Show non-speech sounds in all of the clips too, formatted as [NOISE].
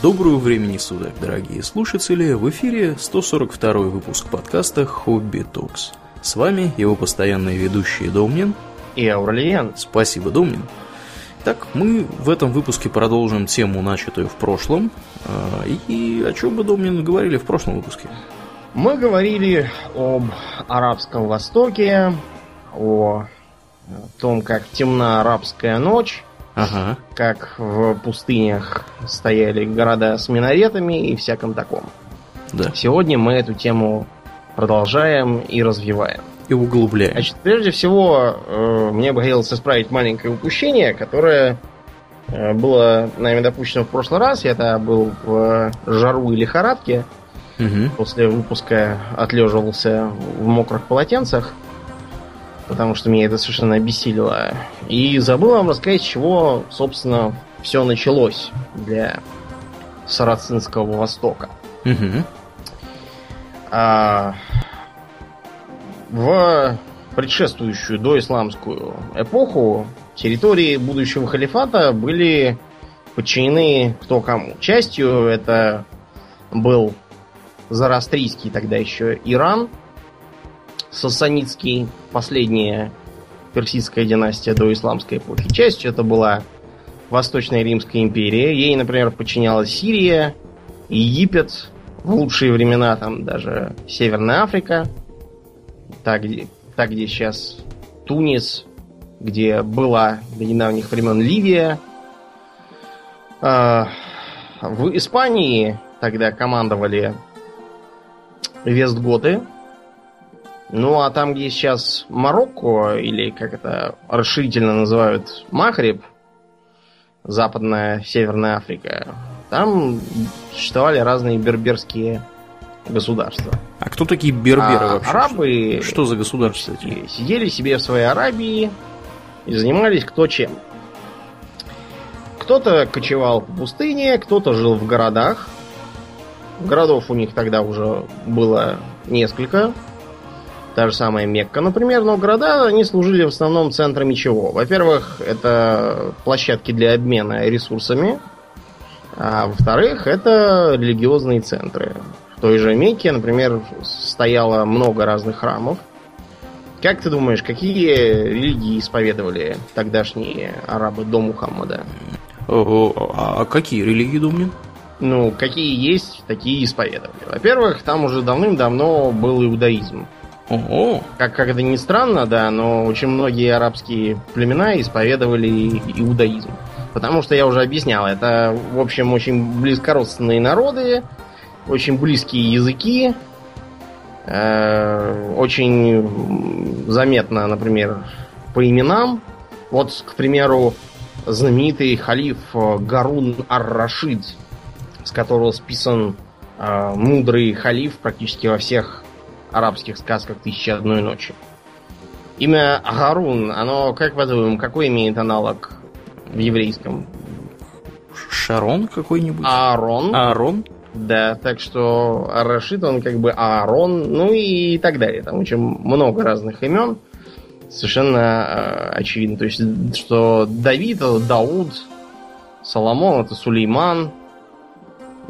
Доброго времени суток, дорогие слушатели! В эфире 142 выпуск подкаста «Хобби Токс». С вами его постоянные ведущие Домнин и Аурлиен. Спасибо, Домнин. Так, мы в этом выпуске продолжим тему, начатую в прошлом. А, и о чем бы, Домнин, говорили в прошлом выпуске? Мы говорили об Арабском Востоке, о том, как темна арабская ночь, Ага. Как в пустынях стояли города с минаретами и всяком таком. Да. Сегодня мы эту тему продолжаем и развиваем. И углубляем. Значит, прежде всего, э, мне бы хотелось исправить маленькое упущение, которое э, было нами допущено в прошлый раз. Я тогда был в жару и лихорадке. Угу. После выпуска отлеживался в мокрых полотенцах потому что меня это совершенно обессилило. И забыл вам рассказать, с чего, собственно, все началось для Сарацинского Востока. Угу. А, в предшествующую доисламскую эпоху территории будущего халифата были подчинены кто кому. Частью это был зарастрийский тогда еще Иран – сасанидский, последняя персидская династия до исламской эпохи. Частью это была Восточная Римская империя. Ей, например, подчинялась Сирия, Египет, в лучшие времена там даже Северная Африка, так где, так, где сейчас Тунис, где была до недавних времен Ливия. А, в Испании тогда командовали Вестготы, ну, а там, где сейчас Марокко, или как это расширительно называют, Махриб, Западная Северная Африка, там существовали разные берберские государства. А кто такие берберы а вообще? Арабы... Что за государства такие? Сидели себе в своей Арабии и занимались кто чем. Кто-то кочевал по пустыне, кто-то жил в городах. Городов у них тогда уже было несколько. Та же самая Мекка, например, но города, они служили в основном центрами чего? Во-первых, это площадки для обмена ресурсами, а во-вторых, это религиозные центры. В той же Мекке, например, стояло много разных храмов. Как ты думаешь, какие религии исповедовали тогдашние арабы до Мухаммада? А какие религии, думаю? Ну, какие есть, такие исповедовали. Во-первых, там уже давным-давно был иудаизм. Ого. Как, как это ни странно, да, но очень многие арабские племена исповедовали иудаизм. Потому что я уже объяснял, это, в общем, очень близкородственные народы, очень близкие языки, э, очень заметно, например, по именам. Вот, к примеру, знаменитый халиф Гарун Ар-Рашид, с которого списан э, мудрый халиф практически во всех арабских сказках «Тысячи одной ночи». Имя Гарун, оно, как по-твоему, какой имеет аналог в еврейском? Шарон какой-нибудь? Аарон. Аарон? Да, так что Арашид, он как бы Аарон, ну и так далее. Там очень много разных имен. Совершенно э, очевидно. То есть, что Давид это Дауд, Соломон это Сулейман,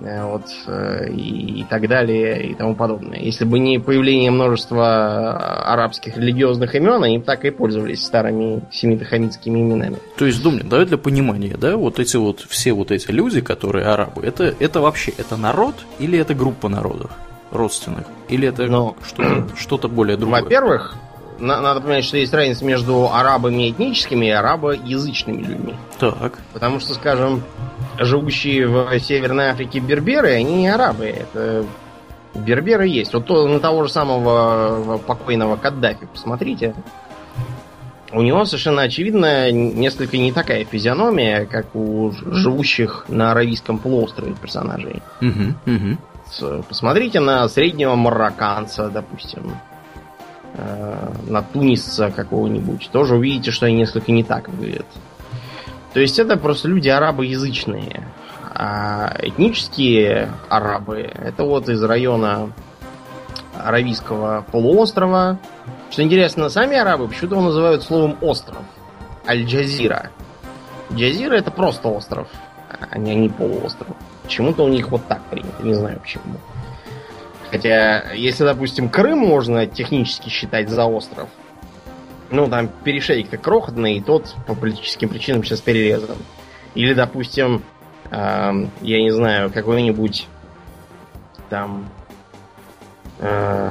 вот, э, и, и так далее, и тому подобное. Если бы не появление множества арабских религиозных имен, они бы так и пользовались старыми семитохамитскими именами. То есть, Думлин, давай для понимания, да, вот эти вот, все вот эти люди, которые арабы, это, это вообще, это народ или это группа народов родственных? Или это Но, что-то, что-то более другое? Во-первых, надо понимать, что есть разница между арабами этническими и арабоязычными людьми. Так. Потому что, скажем, живущие в Северной Африке берберы, они не арабы. Это берберы есть. Вот то, на того же самого покойного Каддафи, посмотрите. У него совершенно очевидно несколько не такая физиономия, как у живущих на Аравийском полуострове персонажей. Угу, угу. Посмотрите на среднего марокканца, допустим. Э, на тунисца какого-нибудь. Тоже увидите, что они несколько не так выглядят. То есть это просто люди арабоязычные. А этнические арабы это вот из района Аравийского полуострова. Что интересно, сами арабы почему-то его называют словом остров. Аль-Джазира. Джазира это просто остров. а не, не полуостров. Почему-то у них вот так принято, не знаю почему. Хотя, если, допустим, Крым можно технически считать за остров, ну, там перешейк-то крохотный, и тот по политическим причинам сейчас перерезан. Или, допустим, э, я не знаю, какой-нибудь там э,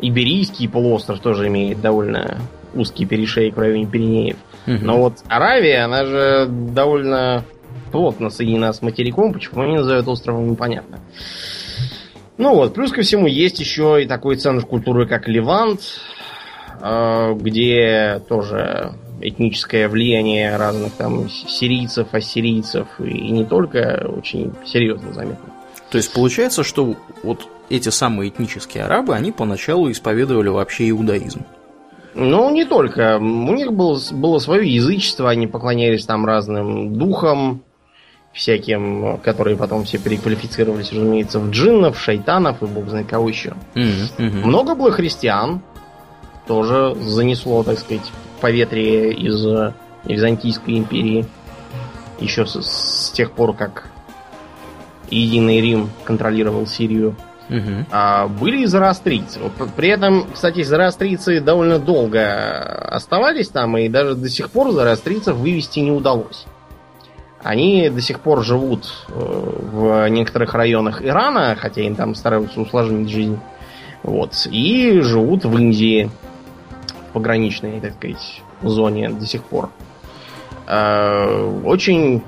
Иберийский полуостров тоже имеет довольно узкий перешейк в районе Пиренеев. Угу. Но вот Аравия, она же довольно плотно соединена с материком, почему они называют островом, непонятно. Ну вот, плюс ко всему есть еще и такой центр культуры, как Левант, э, где тоже этническое влияние разных там сирийцев, ассирийцев и не только очень серьезно заметно. То есть получается, что вот эти самые этнические арабы, они поначалу исповедовали вообще иудаизм. Ну, не только. У них было, было свое язычество, они поклонялись там разным духам, всяким, которые потом все переквалифицировались, разумеется, в джиннов, шайтанов и бог знает кого еще. Mm-hmm. Mm-hmm. Много было христиан, тоже занесло, так сказать, поветрие из Византийской империи. Еще с, с тех пор, как Единый Рим контролировал Сирию. Угу. А, были и зороастрийцы. При этом, кстати, зороастрийцы довольно долго оставались там, и даже до сих пор зороастрийцев вывести не удалось. Они до сих пор живут э, в некоторых районах Ирана, хотя им там стараются усложнить жизнь. Вот. И живут в Индии, в пограничной, так сказать, зоне до сих пор. Э, очень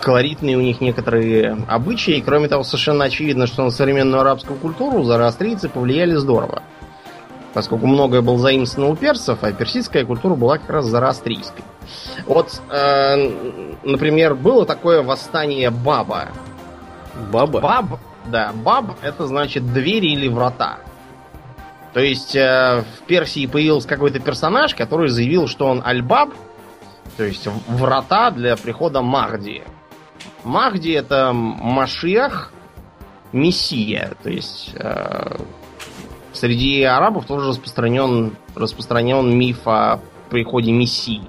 колоритные у них некоторые обычаи. Кроме того, совершенно очевидно, что на современную арабскую культуру зороастрийцы повлияли здорово. Поскольку многое было заимствовано у персов, а персидская культура была как раз зороастрийской. Вот, э, например, было такое восстание Баба. Баба? Баб, да, Баб это значит двери или врата. То есть э, в Персии появился какой-то персонаж, который заявил, что он Аль-Баб, то есть врата для прихода Махди. Махди это Машиах, Мессия. То есть э, среди арабов тоже распространен, распространен миф о приходе Мессии.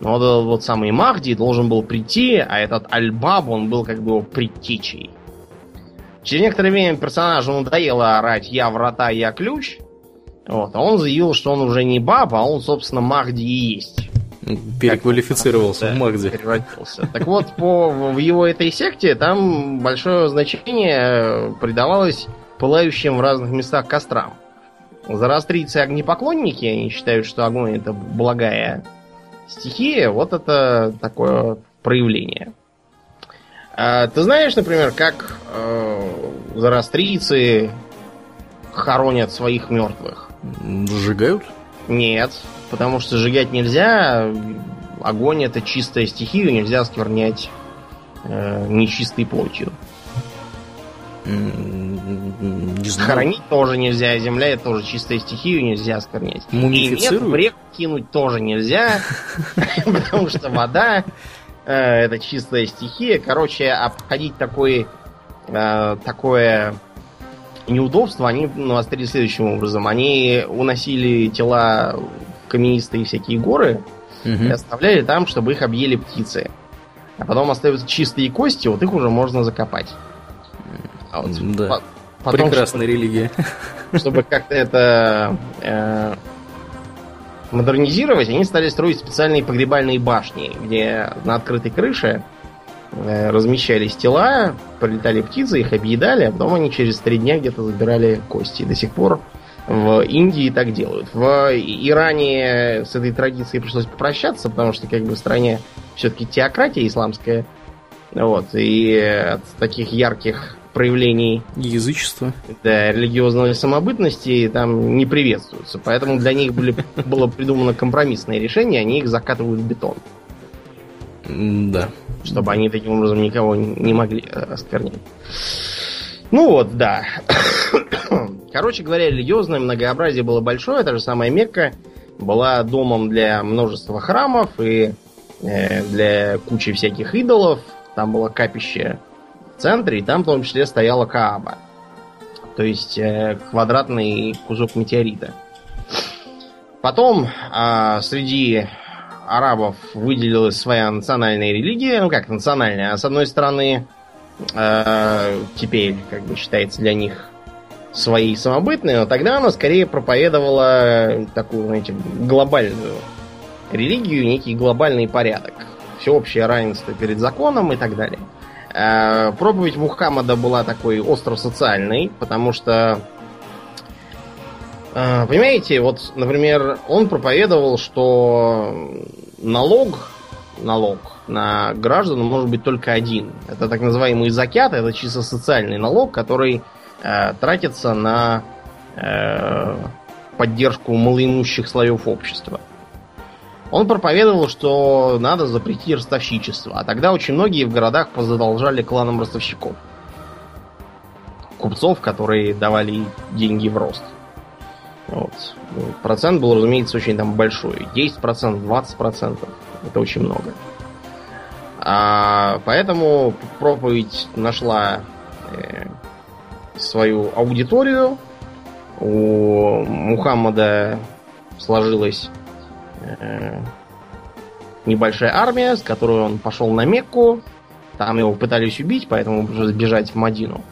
Но вот, вот самый Махди должен был прийти, а этот Аль-Баб, он был как бы его предтечей. Через некоторое время персонажу надоело орать «Я врата, я ключ», вот, а он заявил, что он уже не баб, а он, собственно, Махди и есть. Переквалифицировался как, в Магде. Превратился. Так вот, по, в его этой секте там большое значение придавалось пылающим в разных местах кострам. Зарастрийцы огнепоклонники, они считают, что огонь это благая стихия, вот это такое проявление. А, ты знаешь, например, как э, зарастрийцы хоронят своих мертвых? Сжигают? Нет, потому что сжигать нельзя. Огонь это чистая стихия, нельзя осквернять э, нечистой плотью. Не знаю. Хоронить тоже нельзя, земля это тоже чистая стихия, нельзя осквернять. И нет, в реку кинуть тоже нельзя, [LAUGHS] потому что вода э, это чистая стихия. Короче, обходить такой, э, такое неудобство они навострили следующим образом. Они уносили тела в каменистые всякие горы и оставляли там, чтобы их объели птицы. А потом остаются чистые кости, вот их уже можно закопать. А вот да. Потом, Прекрасная чтобы, религия. [LAUGHS] Чтобы как-то это э, модернизировать, они стали строить специальные погребальные башни, где на открытой крыше Э, размещались тела, прилетали птицы, их объедали, а потом они через три дня где-то забирали кости. До сих пор в Индии так делают. В Иране с этой традицией пришлось попрощаться, потому что как бы в стране все-таки теократия исламская. Вот, и от таких ярких проявлений язычества, да, религиозной самобытности там не приветствуются. Поэтому для них были, было придумано компромиссное решение, они их закатывают в бетон. Да. Чтобы они таким образом никого не могли э, осквернять. Ну вот, да. [COUGHS] Короче говоря, религиозное многообразие было большое. Та же самая Мекка была домом для множества храмов и э, для кучи всяких идолов. Там было капище центре, и там в том числе стояла Кааба. То есть э, квадратный кусок метеорита. Потом э, среди арабов выделилась своя национальная религия, ну как национальная, а с одной стороны э, теперь как бы считается для них своей самобытной, но тогда она скорее проповедовала такую, знаете, глобальную религию, некий глобальный порядок, всеобщее равенство перед законом и так далее. Проповедь Мухаммада была такой остро-социальной, потому что э, Понимаете, вот, например, он проповедовал, что налог, налог на граждан может быть только один. Это так называемый закят, это чисто социальный налог, который э, тратится на э, поддержку малоимущих слоев общества. Он проповедовал, что надо запретить ростовщичество. А тогда очень многие в городах позадолжали кланам ростовщиков. Купцов, которые давали деньги в рост. Вот. Процент был, разумеется, очень там большой. 10%, 20%. Это очень много. А, поэтому проповедь нашла э, свою аудиторию. У Мухаммада сложилась Э, небольшая армия, с которой он пошел на Мекку. Там его пытались убить, поэтому пришлось бежать в Мадину.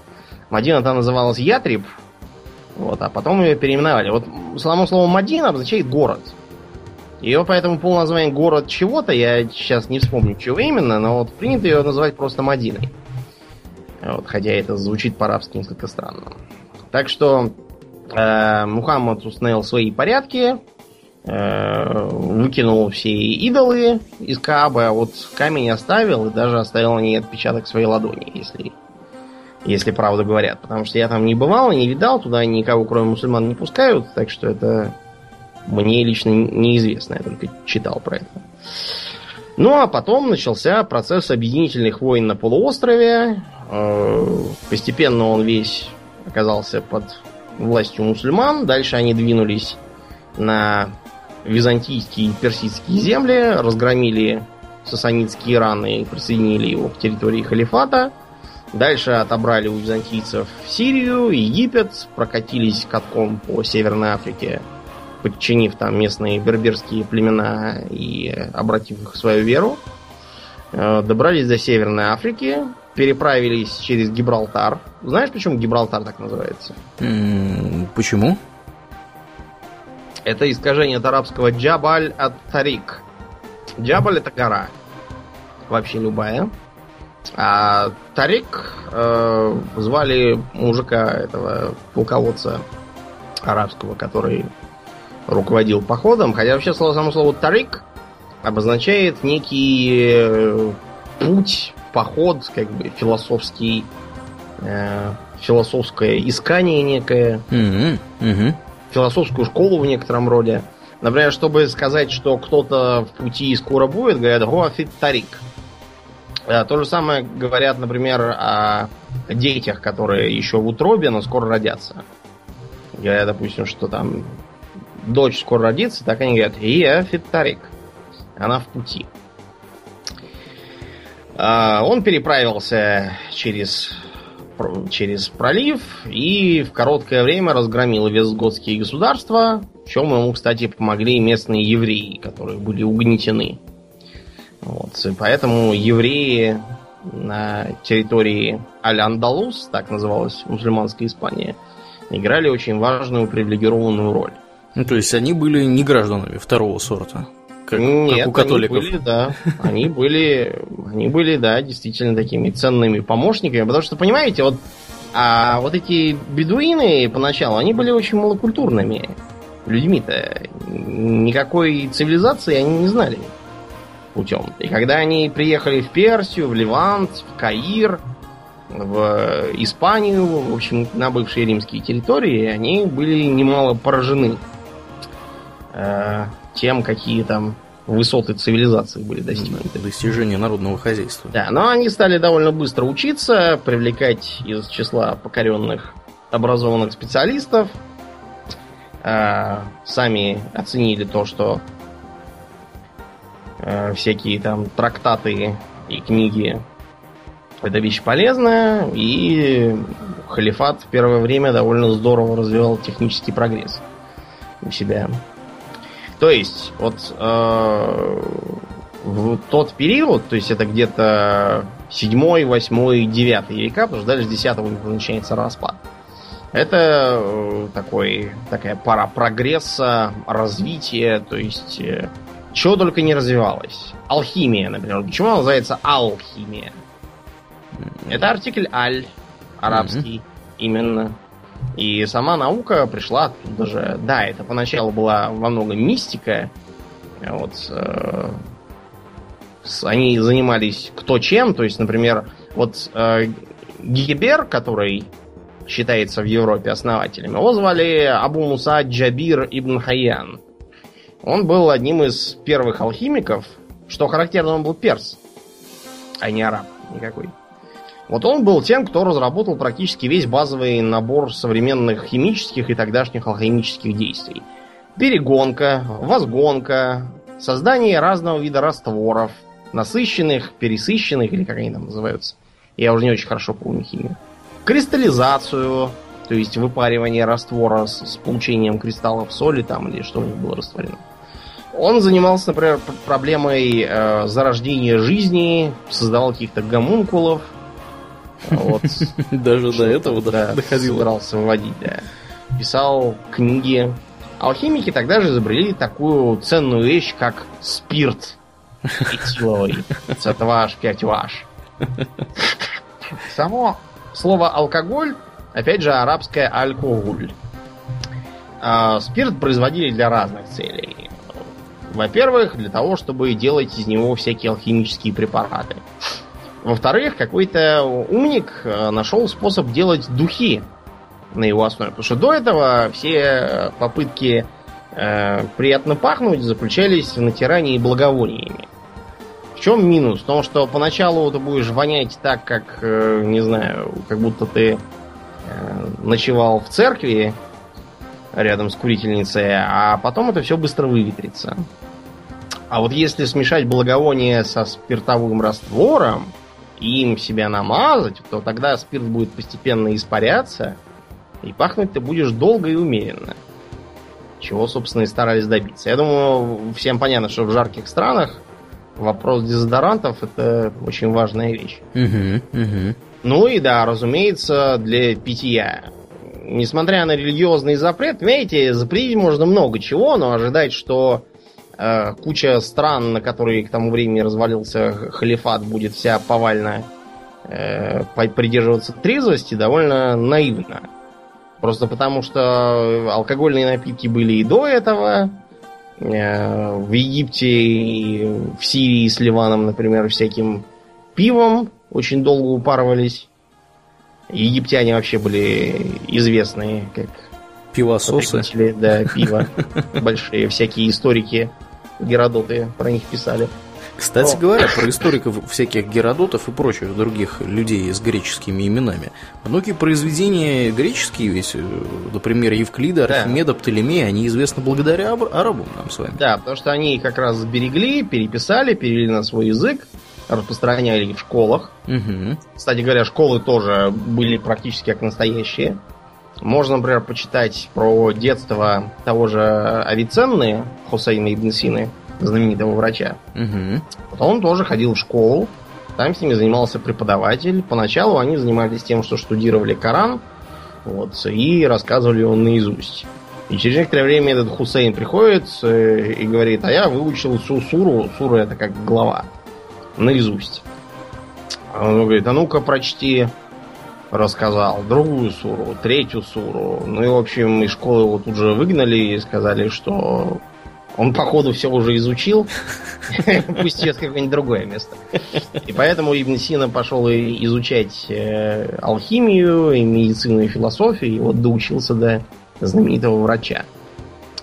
Мадина там называлась Ятриб, вот, а потом ее переименовали. Вот само слово Мадина обозначает город. Ее поэтому полное название город чего-то, я сейчас не вспомню, чего именно, но вот принято ее называть просто Мадиной. Вот, хотя это звучит по-арабски несколько странно. Так что э, Мухаммад установил свои порядки, Э, выкинул все идолы из Каабы, а вот камень оставил и даже оставил на ней отпечаток своей ладони, если, если правду говорят. Потому что я там не бывал, не видал, туда никого кроме мусульман не пускают, так что это мне лично неизвестно, я только читал про это. Ну а потом начался процесс объединительных войн на полуострове. Э, постепенно он весь оказался под властью мусульман. Дальше они двинулись на византийские и персидские земли, разгромили сасанитский Иран и присоединили его к территории халифата. Дальше отобрали у византийцев Сирию, Египет, прокатились катком по Северной Африке, подчинив там местные берберские племена и обратив их в свою веру. Э, добрались до Северной Африки, переправились через Гибралтар. Знаешь, почему Гибралтар так называется? Почему? Это искажение от арабского джабаль от тарик. Джабаль это гора. Вообще любая. А Тарик э, звали мужика этого полководца арабского, который руководил походом. Хотя вообще слово, само слово Тарик обозначает некий э, путь, поход, как бы философский, э, философское искание некое. Mm-hmm. Mm-hmm философскую школу в некотором роде. Например, чтобы сказать, что кто-то в пути скоро будет, говорят «Гоафит Тарик». Э, то же самое говорят, например, о детях, которые еще в утробе, но скоро родятся. Говорят, допустим, что там дочь скоро родится, так они говорят «Ия Тарик». Она в пути. А, он переправился через через пролив и в короткое время разгромил вестготские государства, в чем ему, кстати, помогли местные евреи, которые были угнетены. Вот. И поэтому евреи на территории Аль-Андалус, так называлась мусульманская Испания, играли очень важную привилегированную роль. Ну, то есть они были не гражданами второго сорта как, Нет, как у католиков. Они были, да. Они были, они были, да, действительно такими ценными помощниками. Потому что, понимаете, вот, а вот эти бедуины поначалу, они были очень малокультурными людьми-то. Никакой цивилизации они не знали путем. И когда они приехали в Персию, в Ливант, в Каир, в Испанию, в общем, на бывшие римские территории, они были немало поражены э, тем, какие там высоты цивилизации были достигнуты. Достижения народного хозяйства. Да, но они стали довольно быстро учиться, привлекать из числа покоренных образованных специалистов. А, сами оценили то, что а, всякие там трактаты и книги это вещь полезная, и халифат в первое время довольно здорово развивал технический прогресс у себя То есть, вот э, в тот период, то есть это где-то 7, 8, 9 века, потому что дальше с 10 века начинается распад. Это э, такой, такая пара прогресса, развития, то есть э, чего только не развивалось. Алхимия, например. Почему она называется алхимия? Это артикль аль, арабский, mm-hmm. именно. И сама наука пришла оттуда же. Да, это поначалу была во многом мистика. Вот, э, они занимались кто чем. То есть, например, вот э, Гибер, который считается в Европе основателем, его звали Абу Муса Джабир ибн Хайян. Он был одним из первых алхимиков. Что характерно, он был перс, а не араб никакой. Вот он был тем, кто разработал практически весь базовый набор современных химических и тогдашних алхимических действий. Перегонка, возгонка, создание разного вида растворов, насыщенных, пересыщенных, или как они там называются. Я уже не очень хорошо помню химию. Кристаллизацию, то есть выпаривание раствора с, с получением кристаллов соли там или что у них было растворено. Он занимался, например, проблемой э, зарождения жизни, создавал каких-то гомункулов, вот. [LAUGHS] Даже до этого да, доходил. Собирался выводить, да. Писал книги. Алхимики тогда же изобрели такую ценную вещь, как спирт этиловый. C2H, 5H. Само слово алкоголь, опять же, арабское алкоголь. А, спирт производили для разных целей. Во-первых, для того, чтобы делать из него всякие алхимические препараты. Во-вторых, какой-то умник э, нашел способ делать духи на его основе. Потому что до этого все попытки э, приятно пахнуть заключались в натирании благовониями. В чем минус? В том, что поначалу ты будешь вонять так, как, э, не знаю, как будто ты э, ночевал в церкви рядом с курительницей, а потом это все быстро выветрится. А вот если смешать благовоние со спиртовым раствором, им себя намазать, то тогда спирт будет постепенно испаряться, и пахнуть ты будешь долго и умеренно. Чего, собственно, и старались добиться. Я думаю, всем понятно, что в жарких странах вопрос дезодорантов это очень важная вещь. Угу, угу. Ну и да, разумеется, для питья. Несмотря на религиозный запрет, видите, запретить можно много чего, но ожидать, что куча стран, на которые к тому времени развалился халифат, будет вся повально э, придерживаться трезвости, довольно наивно. Просто потому, что алкогольные напитки были и до этого. Э, в Египте и в Сирии с Ливаном, например, всяким пивом очень долго упарывались. Египтяне вообще были известные как Пивососы. Да, пиво. [LAUGHS] Большие всякие историки Геродоты про них писали. Кстати О. говоря, про историков всяких Геродотов и прочих других людей с греческими именами. Многие произведения греческие, ведь, э, например, Евклида, Архимеда, да. Птолемея, они известны благодаря арабам нам с вами. Да, потому что они как раз сберегли, переписали, перевели на свой язык, распространяли в школах. Угу. Кстати говоря, школы тоже были практически как настоящие. Можно, например, почитать про детство того же Авиценны, Хусейна Ибн Сины, знаменитого врача. Угу. Он тоже ходил в школу, там с ними занимался преподаватель. Поначалу они занимались тем, что штудировали Коран вот, и рассказывали его наизусть. И через некоторое время этот Хусейн приходит э, и говорит, а я выучил всю суру, сура это как глава, наизусть. Он говорит, а ну-ка прочти рассказал, другую суру, третью суру. Ну и, в общем, из школы его тут же выгнали и сказали, что он, походу, все уже изучил. [LAUGHS] Пусть идет какое-нибудь другое место. И поэтому Ибн Сина пошел изучать э, алхимию, и медицину, и философию, и вот доучился до знаменитого врача.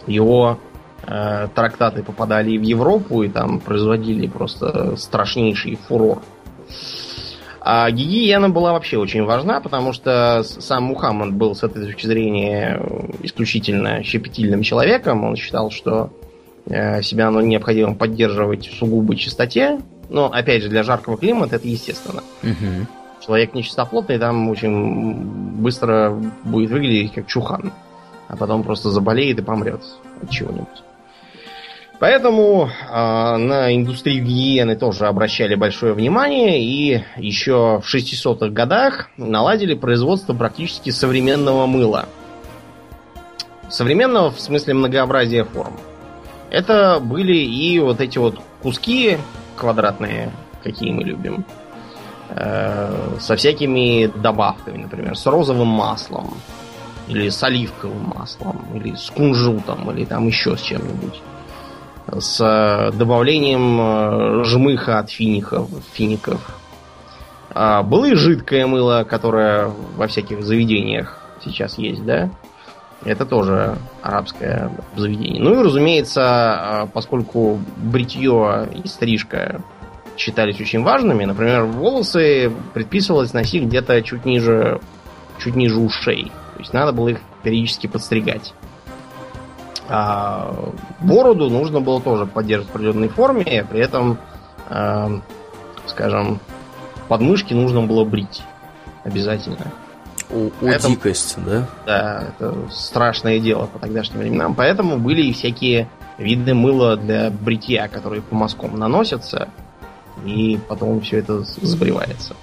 Его э, трактаты попадали в Европу, и там производили просто страшнейший фурор. А гигиена была вообще очень важна, потому что сам Мухаммад был с этой точки зрения исключительно щепетильным человеком. Он считал, что э, себя оно необходимо поддерживать в сугубой чистоте. Но, опять же, для жаркого климата это естественно. Угу. Человек нечистоплотный там очень быстро будет выглядеть как чухан. А потом просто заболеет и помрет от чего-нибудь. Поэтому э, на индустрию гигиены тоже обращали большое внимание и еще в 600-х годах наладили производство практически современного мыла. Современного в смысле многообразия форм. Это были и вот эти вот куски квадратные, какие мы любим, э, со всякими добавками, например, с розовым маслом, или с оливковым маслом, или с кунжутом, или там еще с чем-нибудь с э, добавлением э, жмыха от фиников. фиников. А было и жидкое мыло, которое во всяких заведениях сейчас есть, да? Это тоже арабское заведение. Ну и, разумеется, а, поскольку бритье и стрижка считались очень важными, например, волосы предписывалось носить где-то чуть ниже, чуть ниже ушей. То есть надо было их периодически подстригать. А бороду нужно было тоже поддерживать в определенной форме, при этом, э, скажем, подмышки нужно было брить обязательно. О, о это, дикость, да? Да, это страшное дело по тогдашним временам. Поэтому были и всякие виды мыла для бритья, которые по мазкам наносятся, и потом все это сбривается.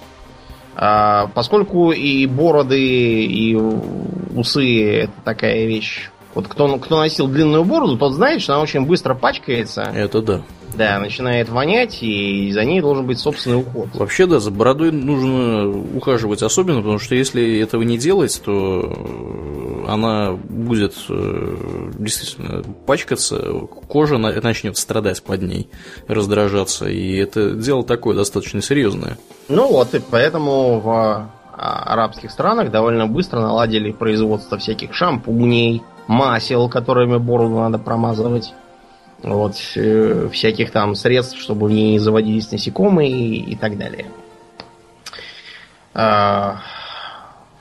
А, поскольку и бороды, и усы это такая вещь вот кто, кто носил длинную бороду, тот знает, что она очень быстро пачкается. Это да. Да, начинает вонять, и за ней должен быть собственный уход. Вообще, да, за бородой нужно ухаживать особенно, потому что если этого не делать, то она будет э, действительно пачкаться, кожа начнет страдать под ней, раздражаться, и это дело такое достаточно серьезное. Ну вот, и поэтому в а, арабских странах довольно быстро наладили производство всяких шампуней, масел, которыми бороду надо промазывать. Вот, э, всяких там средств, чтобы не заводились насекомые и, и так далее. А,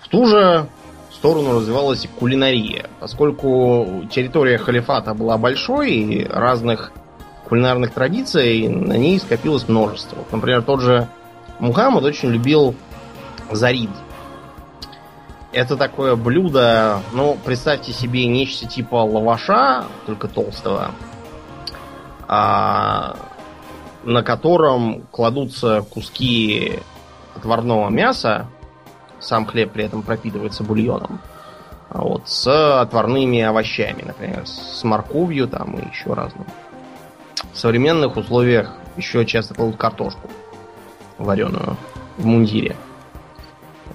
в ту же сторону развивалась кулинария. Поскольку территория халифата была большой и разных кулинарных традиций на ней скопилось множество. Например, тот же Мухаммад очень любил зарид. Это такое блюдо, ну, представьте себе нечто типа лаваша, только толстого, а, на котором кладутся куски отварного мяса, сам хлеб при этом пропитывается бульоном, вот, с отварными овощами, например, с морковью там и еще разным. В современных условиях еще часто кладут картошку вареную в мундире.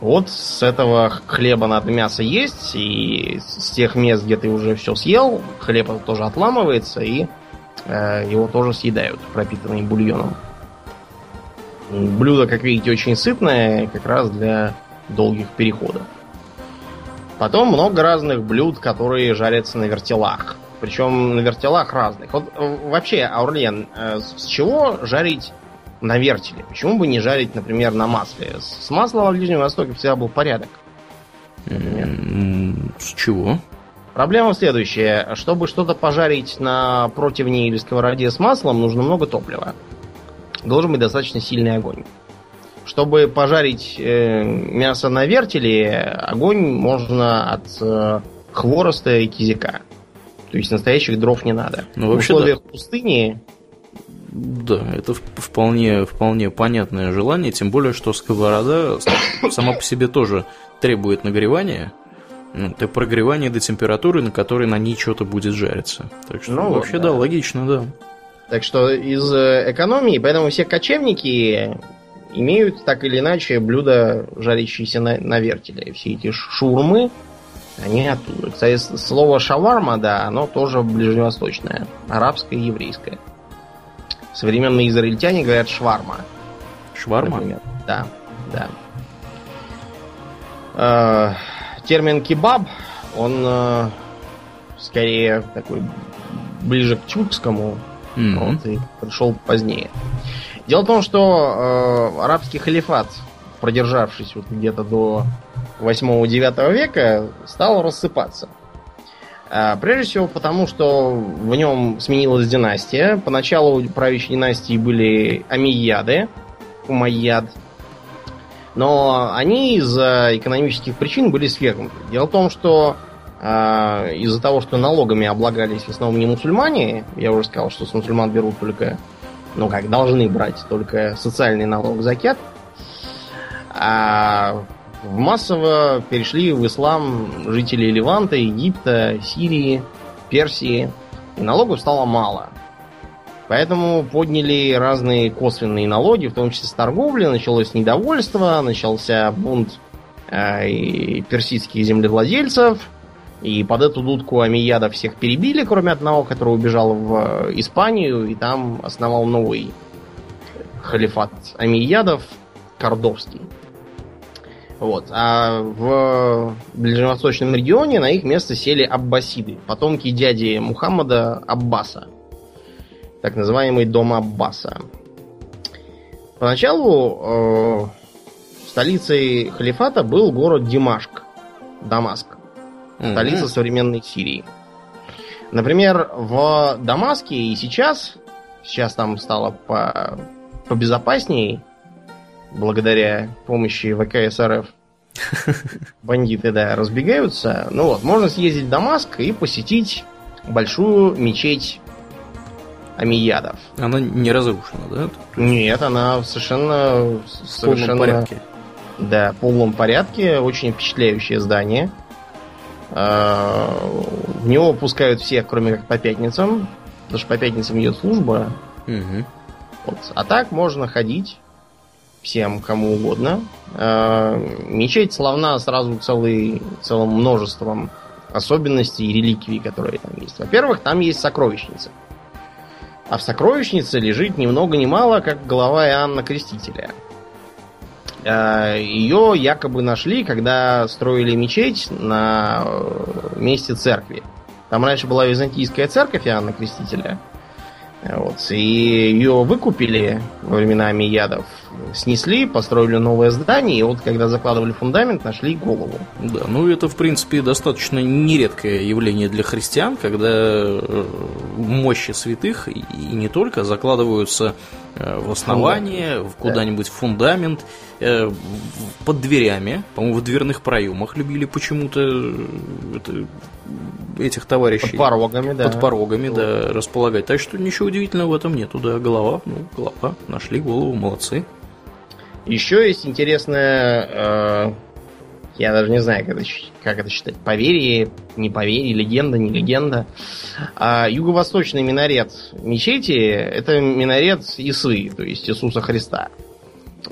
Вот с этого хлеба надо мясо есть, и с тех мест, где ты уже все съел, хлеб тоже отламывается, и э, его тоже съедают, пропитанный бульоном. Блюдо, как видите, очень сытное, как раз для долгих переходов. Потом много разных блюд, которые жарятся на вертелах. Причем на вертелах разных. Вот э, вообще, Аурлен, э, с чего жарить на вертеле. Почему бы не жарить, например, на масле? С маслом во Ближнем Востоке всегда был порядок. С чего? Проблема следующая. Чтобы что-то пожарить на противне или сковороде с маслом, нужно много топлива. Должен быть достаточно сильный огонь. Чтобы пожарить э, мясо на вертеле, огонь можно от э, хвороста и кизика. То есть настоящих дров не надо. Ну, В условиях да. пустыни да, это вполне, вполне понятное желание, тем более, что сковорода сама по себе тоже требует нагревания, ну, это прогревание до температуры, на которой на ней что-то будет жариться. Так что ну, вообще, да. да, логично, да. Так что из э, экономии, поэтому все кочевники имеют так или иначе блюда, жарящиеся на, на вертеле. Все эти шурмы, они оттуда. Кстати, слово шаварма, да, оно тоже ближневосточное. Арабское и еврейское. Современные израильтяне говорят шварма. Шварма? Например. Да, да. Э, термин кебаб, он э, скорее такой ближе к тюркскому, mm-hmm. вот, и пришел позднее. Дело в том, что э, арабский халифат, продержавшись вот где-то до 8-9 века, стал рассыпаться. А, прежде всего потому, что в нем сменилась династия. Поначалу правящей династии были Амияды, Умайяд. Но они из-за экономических причин были свергнуты. Дело в том, что а, из-за того, что налогами облагались в основном не мусульмане, я уже сказал, что с мусульман берут только, ну как, должны брать только социальный налог закят, а массово перешли в ислам жители Ливанта, Египта, Сирии, Персии, и налогов стало мало. Поэтому подняли разные косвенные налоги, в том числе с торговли, началось недовольство, начался бунт э, персидских землевладельцев, и под эту дудку Амияда всех перебили, кроме одного, который убежал в Испанию, и там основал новый халифат Амиядов, Кордовский. Вот. А в ближневосточном регионе на их место сели аббасиды, потомки дяди Мухаммада Аббаса. Так называемый дом Аббаса. Поначалу э, столицей халифата был город Димашк, Дамаск, столица mm-hmm. современной Сирии. Например, в Дамаске и сейчас, сейчас там стало по, побезопаснее, благодаря помощи ВКСРФ, [LAUGHS] бандиты, да, разбегаются. Ну вот, можно съездить в Дамаск и посетить большую мечеть Амиядов. Она не разрушена, да? Нет, она совершенно... В совершенно, порядке. Да, в полном порядке. Очень впечатляющее здание. А, в него пускают всех, кроме как по пятницам. Потому что по пятницам идет служба. Угу. Вот. А так можно ходить всем, кому угодно. Э, мечеть славна сразу целый, целым множеством особенностей и реликвий, которые там есть. Во-первых, там есть сокровищница. А в сокровищнице лежит ни много ни мало, как голова Иоанна Крестителя. Э, Ее якобы нашли, когда строили мечеть на э, месте церкви. Там раньше была византийская церковь Иоанна Крестителя. Вот, и ее выкупили во времена Миядов снесли, построили новое здание, и вот когда закладывали фундамент, нашли голову. Да, ну это, в принципе, достаточно нередкое явление для христиан, когда э, мощи святых, и не только, закладываются э, в основание, в куда-нибудь в фундамент, э, под дверями, по-моему, в дверных проемах любили почему-то это, этих товарищей. Под порогами, да. Под порогами, да, располагать. Так что ничего удивительного в этом нету, да, голова, ну, голова, нашли голову, молодцы. Еще есть интересная, э, я даже не знаю, как это, как это считать, поверье, не поверье, легенда, не легенда. А юго-восточный минарет мечети – это минарет Исы, то есть Иисуса Христа.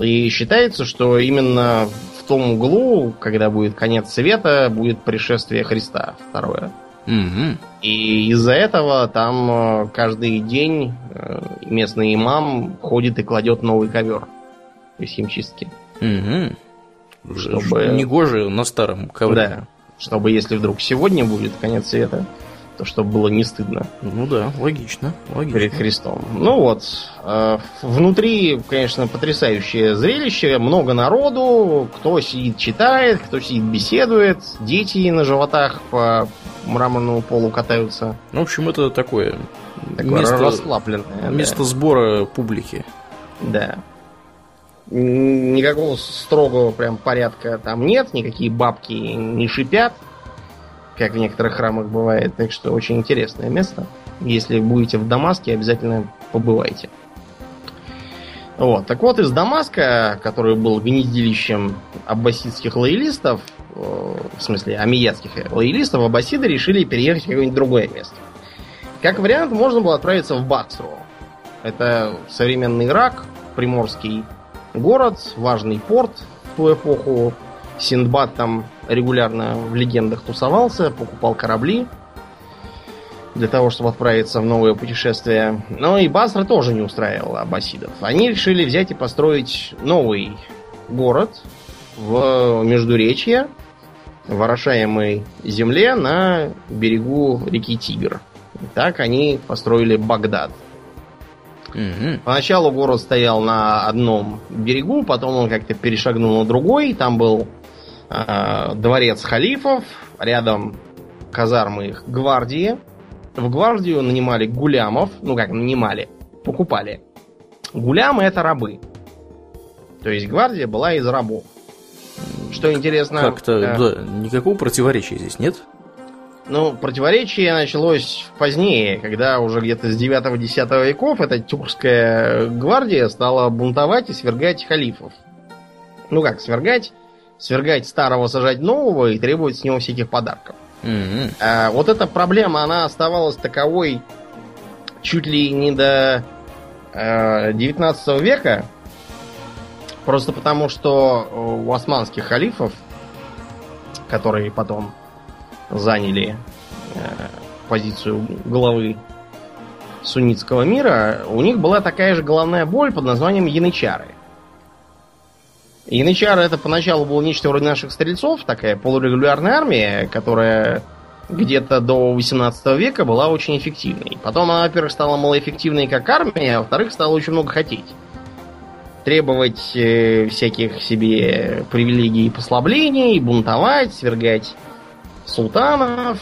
И считается, что именно в том углу, когда будет конец света, будет пришествие Христа второе. Угу. И из-за этого там э, каждый день э, местный имам ходит и кладет новый ковер из химчистки. Угу. Чтобы... Негоже на старом ковре. Да. Чтобы если вдруг сегодня будет конец света, то чтобы было не стыдно. Ну да, логично. логично. Перед Христом. Ну вот. Э, внутри, конечно, потрясающее зрелище. Много народу. Кто сидит, читает, кто сидит, беседует. Дети на животах по мраморному полу катаются. В общем, это такое... Такое место, расслабленное. Место да. сбора публики. Да никакого строгого прям порядка там нет, никакие бабки не шипят, как в некоторых храмах бывает. Так что очень интересное место. Если будете в Дамаске, обязательно побывайте. Вот. Так вот, из Дамаска, который был гнездилищем аббасидских лоялистов, э, в смысле, амиятских лоялистов, аббасиды решили переехать в какое-нибудь другое место. Как вариант, можно было отправиться в Баксру. Это современный Ирак, приморский город, важный порт в ту эпоху. Синдбад там регулярно в легендах тусовался, покупал корабли для того, чтобы отправиться в новое путешествие. Но и Басра тоже не устраивала аббасидов. Они решили взять и построить новый город в Междуречье, в орошаемой земле на берегу реки Тигр. Так они построили Багдад – Угу. Поначалу город стоял на одном берегу, потом он как-то перешагнул на другой. Там был э, дворец халифов, рядом казармы их гвардии. В гвардию нанимали гулямов, ну как нанимали, покупали. Гулямы это рабы. То есть гвардия была из рабов. Что интересно... Как-то, э... да, никакого противоречия здесь нет? Ну, противоречие началось позднее, когда уже где-то с 9-10 веков эта тюркская гвардия стала бунтовать и свергать халифов. Ну как, свергать? Свергать старого, сажать нового и требовать с него всяких подарков. Mm-hmm. А, вот эта проблема, она оставалась таковой чуть ли не до э, 19 века, просто потому что у османских халифов, которые потом заняли э, позицию главы суннитского мира, у них была такая же головная боль под названием янычары. Янычары это поначалу было нечто вроде наших стрельцов, такая полурегулярная армия, которая где-то до 18 века была очень эффективной. Потом она, во-первых, стала малоэффективной как армия, а во-вторых, стала очень много хотеть. Требовать э, всяких себе привилегий и послаблений, бунтовать, свергать султанов,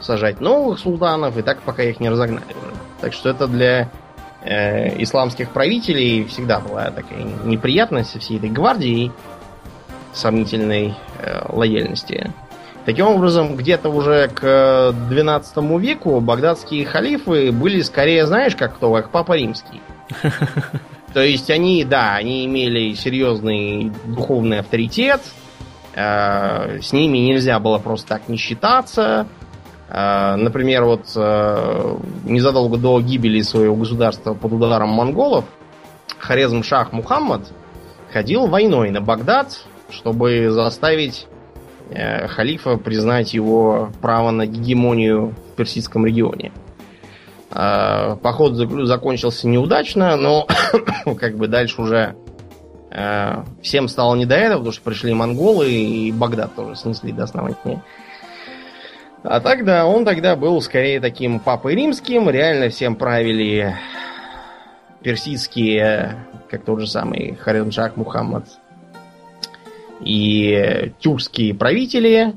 сажать новых султанов, и так пока их не разогнали уже. Так что это для э, исламских правителей всегда была такая неприятность всей этой гвардии сомнительной э, лояльности. Таким образом, где-то уже к 12 веку багдадские халифы были скорее, знаешь, как кто, как Папа Римский. [LAUGHS] То есть они, да, они имели серьезный духовный авторитет, э, с ними нельзя было просто так не считаться. Э, например, вот э, незадолго до гибели своего государства под ударом монголов Хорезм Шах Мухаммад ходил войной на Багдад, чтобы заставить Э, халифа признать его право на гегемонию в персидском регионе. Э, поход закончился неудачно, но [COUGHS] как бы дальше уже э, всем стало не до этого, потому что пришли монголы и Багдад тоже снесли до основания. А тогда он тогда был скорее таким папой римским, реально всем правили персидские, как тот же самый Харенджак Мухаммад и тюркские правители,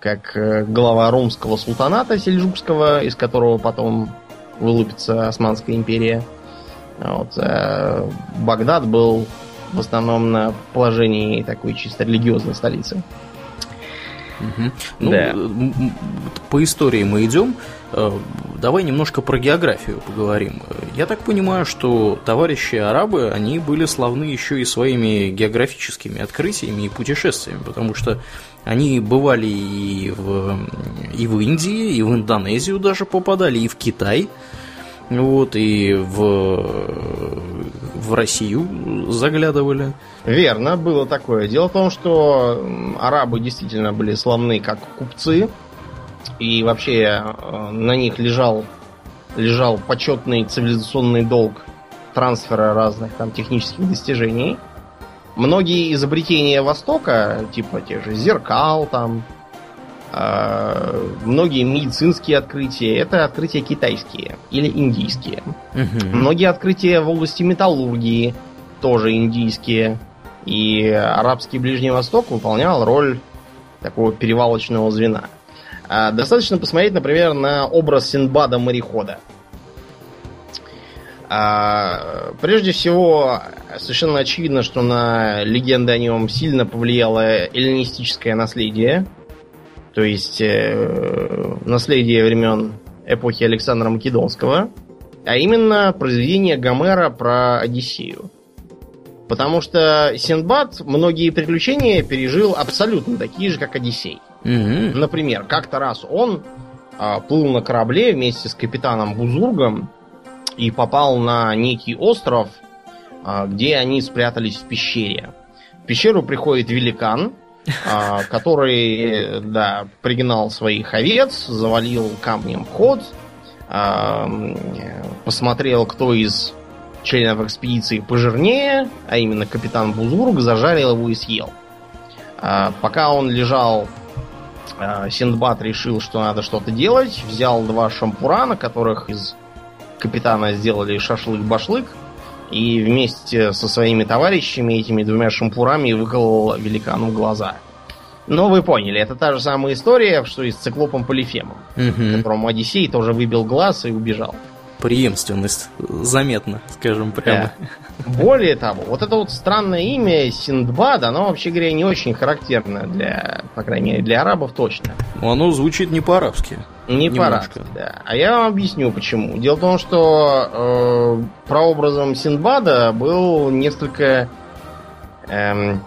как э, глава румского султаната сельджукского, из которого потом вылупится Османская империя. Вот, э, Багдад был в основном на положении такой чисто религиозной столицы. Угу. Ну, да. по истории мы идем. Э, давай немножко про географию поговорим. Я так понимаю, что товарищи арабы, они были славны еще и своими географическими открытиями и путешествиями, потому что они бывали и в, и в Индии, и в Индонезию даже попадали, и в Китай. Вот, и в, в Россию заглядывали. Верно, было такое. Дело в том, что арабы действительно были славны как купцы, и вообще э, на них лежал, лежал почетный цивилизационный долг трансфера разных там технических достижений. Многие изобретения Востока, типа тех же зеркал, там, многие медицинские открытия, это открытия китайские или индийские. Угу. Многие открытия в области металлургии тоже индийские. И арабский Ближний Восток выполнял роль такого перевалочного звена. А, достаточно посмотреть, например, на образ Синдбада морехода. А, прежде всего, совершенно очевидно, что на легенды о нем сильно повлияло эллинистическое наследие. То есть э, наследие времен эпохи Александра Македонского. А именно произведение Гомера про Одиссею. Потому что Синдбад многие приключения пережил абсолютно такие же, как Одиссей. Угу. Например, как-то раз он а, плыл на корабле вместе с капитаном Бузургом и попал на некий остров, а, где они спрятались в пещере. В пещеру приходит великан, который, да, пригнал своих овец, завалил камнем вход, а, посмотрел, кто из членов экспедиции пожирнее, а именно капитан Бузург, зажарил его и съел. А, пока он лежал Синдбад решил, что надо что-то делать, взял два шампура, на которых из капитана сделали шашлык-башлык, и вместе со своими товарищами этими двумя шампурами выколол великану глаза. Но вы поняли, это та же самая история, что и с циклопом Полифемом, угу. которому Одиссей тоже выбил глаз и убежал преемственность заметна, скажем прямо. Да. Более того, вот это вот странное имя Синдбад, оно, вообще говоря, не очень характерно для, по крайней мере, для арабов точно. Оно звучит не по-арабски. Не по-арабски, да. А я вам объясню почему. Дело в том, что э, прообразом Синдбада был несколько эм,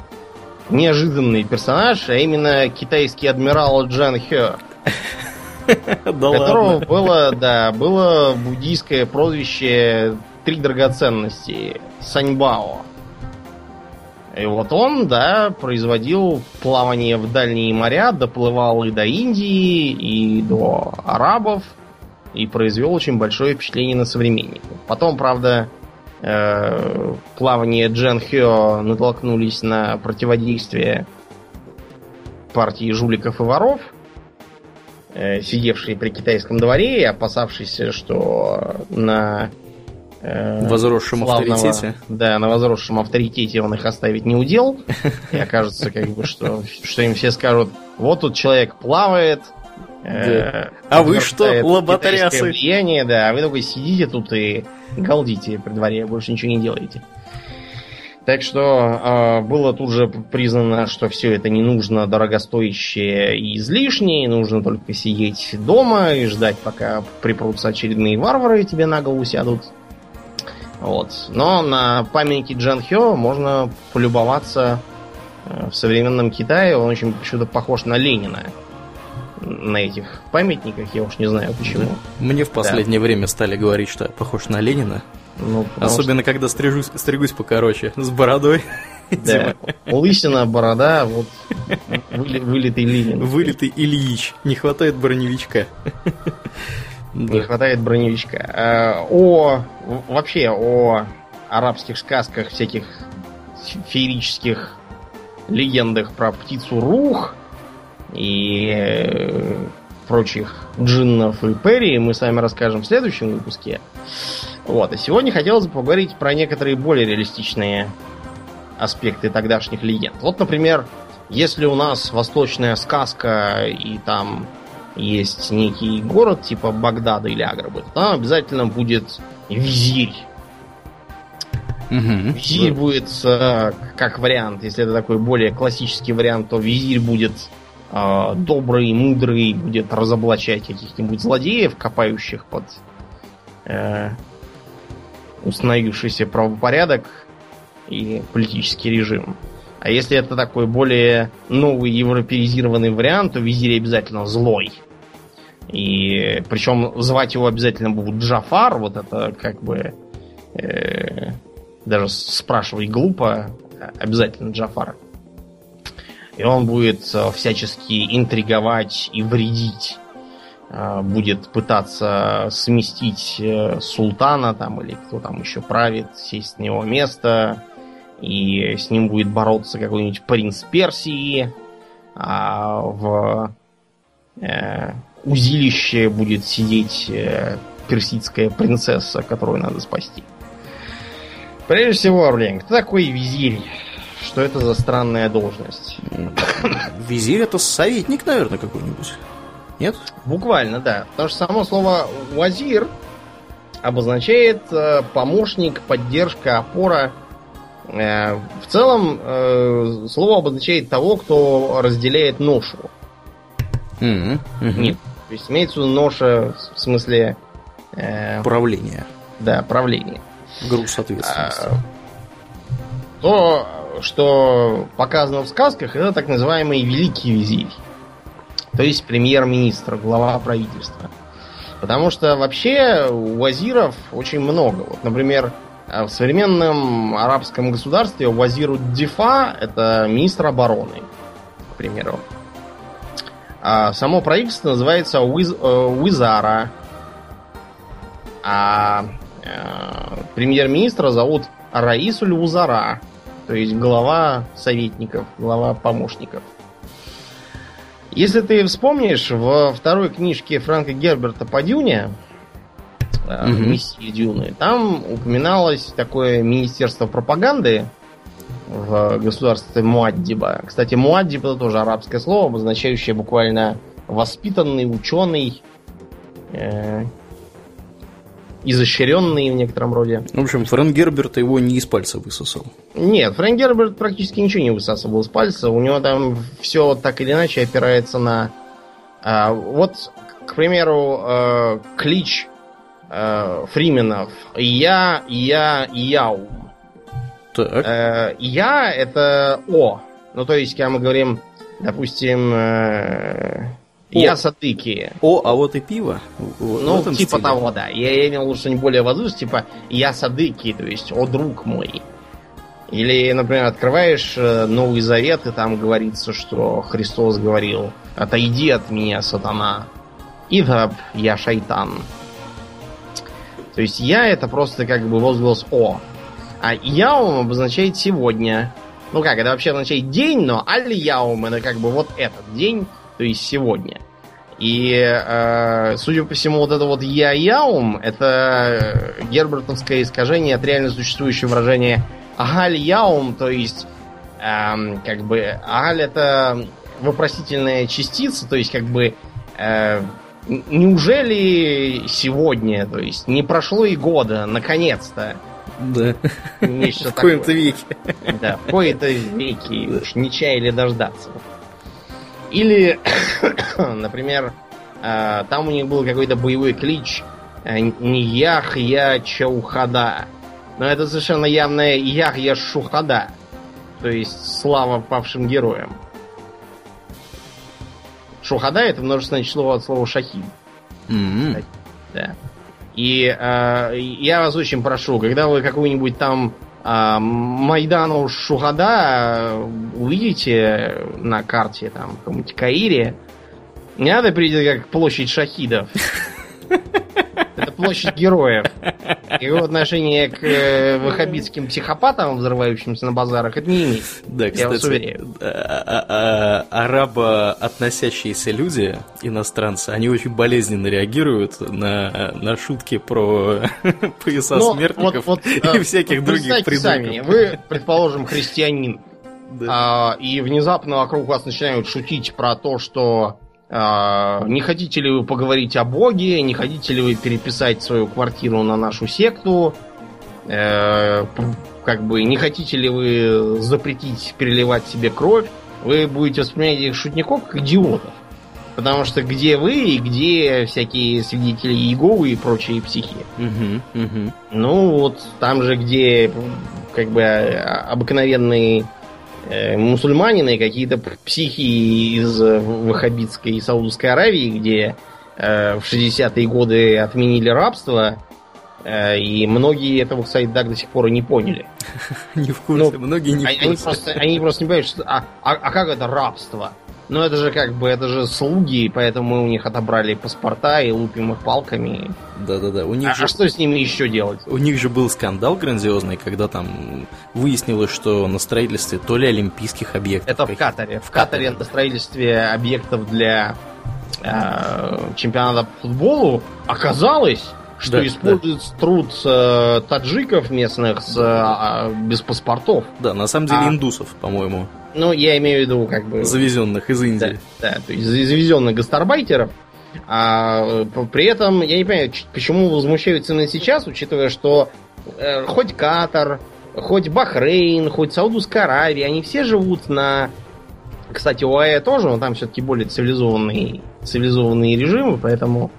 неожиданный персонаж, а именно китайский адмирал Джан Хё. [LAUGHS] которого было, да, было буддийское прозвище «Три драгоценности» Саньбао. И вот он, да, производил плавание в дальние моря, доплывал и до Индии, и до арабов, и произвел очень большое впечатление на современников. Потом, правда, э, плавание Джен Хё натолкнулись на противодействие партии жуликов и воров, э, сидевшие при китайском дворе и опасавшиеся, что на э, возросшем славного, авторитете. Да, на возросшем авторитете он их оставить не удел. И окажется, как бы, что, что им все скажут, вот тут человек плавает, э, а вы что, лоботрясы? влияние, да, а вы только сидите тут и галдите при дворе, больше ничего не делаете. Так что э, было тут же признано, что все это не нужно, дорогостоящее и излишнее, нужно только сидеть дома и ждать, пока припрутся очередные варвары и тебе на голову сядут. Вот. Но на памятнике Джан Хё можно полюбоваться э, в современном Китае. Он очень почему-то похож на Ленина на этих памятниках, я уж не знаю почему. Мне в последнее да. время стали говорить, что я похож на Ленина. Ну, Особенно что... когда стрижусь, стригусь покороче, с бородой. [LAUGHS] Да. Лысина, борода, вот вылитый Ленин. Вылитый Ильич. Не хватает броневичка. Не хватает броневичка. А, о, вообще, о арабских сказках, всяких феерических легендах про птицу Рух и э, прочих джиннов и перри мы с вами расскажем в следующем выпуске. Вот. А сегодня хотелось бы поговорить про некоторые более реалистичные аспекты тогдашних легенд. Вот, например, если у нас восточная сказка и там есть некий город типа Багдада или Аграбы, то там обязательно будет визирь. Угу. Визирь да. будет э, как вариант, если это такой более классический вариант, то визирь будет э, добрый, мудрый, будет разоблачать каких-нибудь злодеев, копающих под э, установившийся правопорядок и политический режим. А если это такой более новый европеизированный вариант, то визирь обязательно злой. И причем звать его обязательно будут Джафар, вот это как бы э, даже спрашивать глупо, обязательно Джафар. И он будет э, всячески интриговать и вредить будет пытаться сместить э, султана там или кто там еще правит, сесть на его место, и с ним будет бороться какой-нибудь принц Персии, а в э, узилище будет сидеть э, персидская принцесса, которую надо спасти. Прежде всего, Орлен, кто такой визирь? Что это за странная должность? Визирь это советник, наверное, какой-нибудь. Нет? Буквально, да. Потому что само слово «вазир» обозначает э, помощник, поддержка, опора. Э, в целом, э, слово обозначает того, кто разделяет ношу. Mm-hmm. Mm-hmm. Нет. То есть имеется в виду ноша в смысле... Э, правление. Да, правление. Груз ответственности. А, то, что показано в сказках, это так называемый великий визирь то есть премьер-министр, глава правительства. Потому что вообще у вазиров очень много. Вот, например, в современном арабском государстве вазиру Дифа это министр обороны, к примеру. А само правительство называется Уиз, э, Уизара. А э, премьер-министра зовут Раисуль Узара, то есть глава советников, глава помощников. Если ты вспомнишь, во второй книжке Франка Герберта по Дюне, угу. миссии Дюны, там упоминалось такое министерство пропаганды в государстве Муаддиба. Кстати, Муаддиб это тоже арабское слово, обозначающее буквально воспитанный, ученый, изощренный в некотором роде. В общем, Фрэнк Герберт его не из пальца высосал. Нет, Фрэнк Герберт практически ничего не высасывал из пальца. У него там все так или иначе опирается на А, вот, к примеру, э, клич э, Фрименов «Я, я, яум». Так. Э, «Я» — это «о». Ну, то есть, когда мы говорим, допустим, э, «я садыки». О, а вот и пиво. В- в Ну, этом типа стиле. того, да. Я, я имел в виду что-нибудь более воздушное, типа «я садыки», то есть «о, друг мой». Или, например, открываешь э, Новый Завет, и там говорится, что Христос говорил «Отойди от меня, сатана, идаб, я шайтан». То есть «я» это просто как бы возглас «о». А «яум» обозначает «сегодня». Ну как, это вообще означает «день», но «аль-яум» это как бы вот этот день, то есть «сегодня». И, э, судя по всему, вот это вот я яум это э, гербертовское искажение от реально существующего выражения агаль яум, то есть эм, как бы агаль это вопросительная частица, то есть как бы э, неужели сегодня, то есть не прошло и года, наконец-то, Да. нечто В коем-то веке. Да, в кои-то веки уж не чаяли дождаться. Или, [COUGHS] например, э, там у них был какой-то боевой клич э, не Ях я Чаухада. Но это совершенно явное Ях я Шухада. То есть слава павшим героям. Шухада это множественное число от слова шахид. М. Да. И э, я вас очень прошу, когда вы какую-нибудь там э, Майдану Шухада увидите на карте, там, в каком-нибудь Каире, не надо прийти как площадь шахидов. [LAUGHS] Площадь героев. Его отношение к э, ваххабитским психопатам, взрывающимся на базарах, это не имеет. Да, Я вас кстати, уверяю. а- а- а- арабо-относящиеся люди, иностранцы, они очень болезненно реагируют на, на шутки про [LAUGHS] пояса Но смертников вот- вот, и всяких других придурков. сами, вы, предположим, христианин, Да. А, и внезапно вокруг вас начинают шутить про то, что а, не хотите ли вы поговорить о Боге, не хотите ли вы переписать свою квартиру на нашу секту, э, как бы не хотите ли вы запретить переливать себе кровь, вы будете воспринимать этих шутников как идиотов. Потому что где вы и где всякие свидетели Иеговы и прочие психи? Мгм, мгм. Ну, вот там же, где как бы а, обыкновенные мусульманины, какие-то психи из э, Ваххабитской и Саудовской Аравии, где э, в 60-е годы отменили рабство, э, и многие этого, кстати, так до сих пор и не поняли. [LAUGHS] Не в курсе, Ну, многие не в они курсе. они просто не понимают, что, а, а, а как это рабство? Ну, это же как бы, это же слуги, поэтому мы у них отобрали паспорта и лупим их палками. Да-да-да, у них А, же а что с ними еще делать? У них же был скандал грандиозный, когда там выяснилось, что на строительстве то ли олимпийских объектов. Это в Катаре. В В Катаре Катаре, на строительстве объектов для э, чемпионата по футболу оказалось, что Да, используется труд э, таджиков местных с, э, без паспортов. Да, на самом деле А. индусов, по-моему, Ну, я имею в виду, как бы. завезенных из Да, Индии. да, то есть завезенных гастарбайтеров. А э, при этом я не понимаю, почему возмущаются именно сейчас, учитывая, что э, хоть Катар, хоть Бахрейн, хоть Саудовская Аравия, они все живут на... Кстати, ОАЭ тоже, но там все-таки более цивилизованные, цивилизованные режимы, поэтому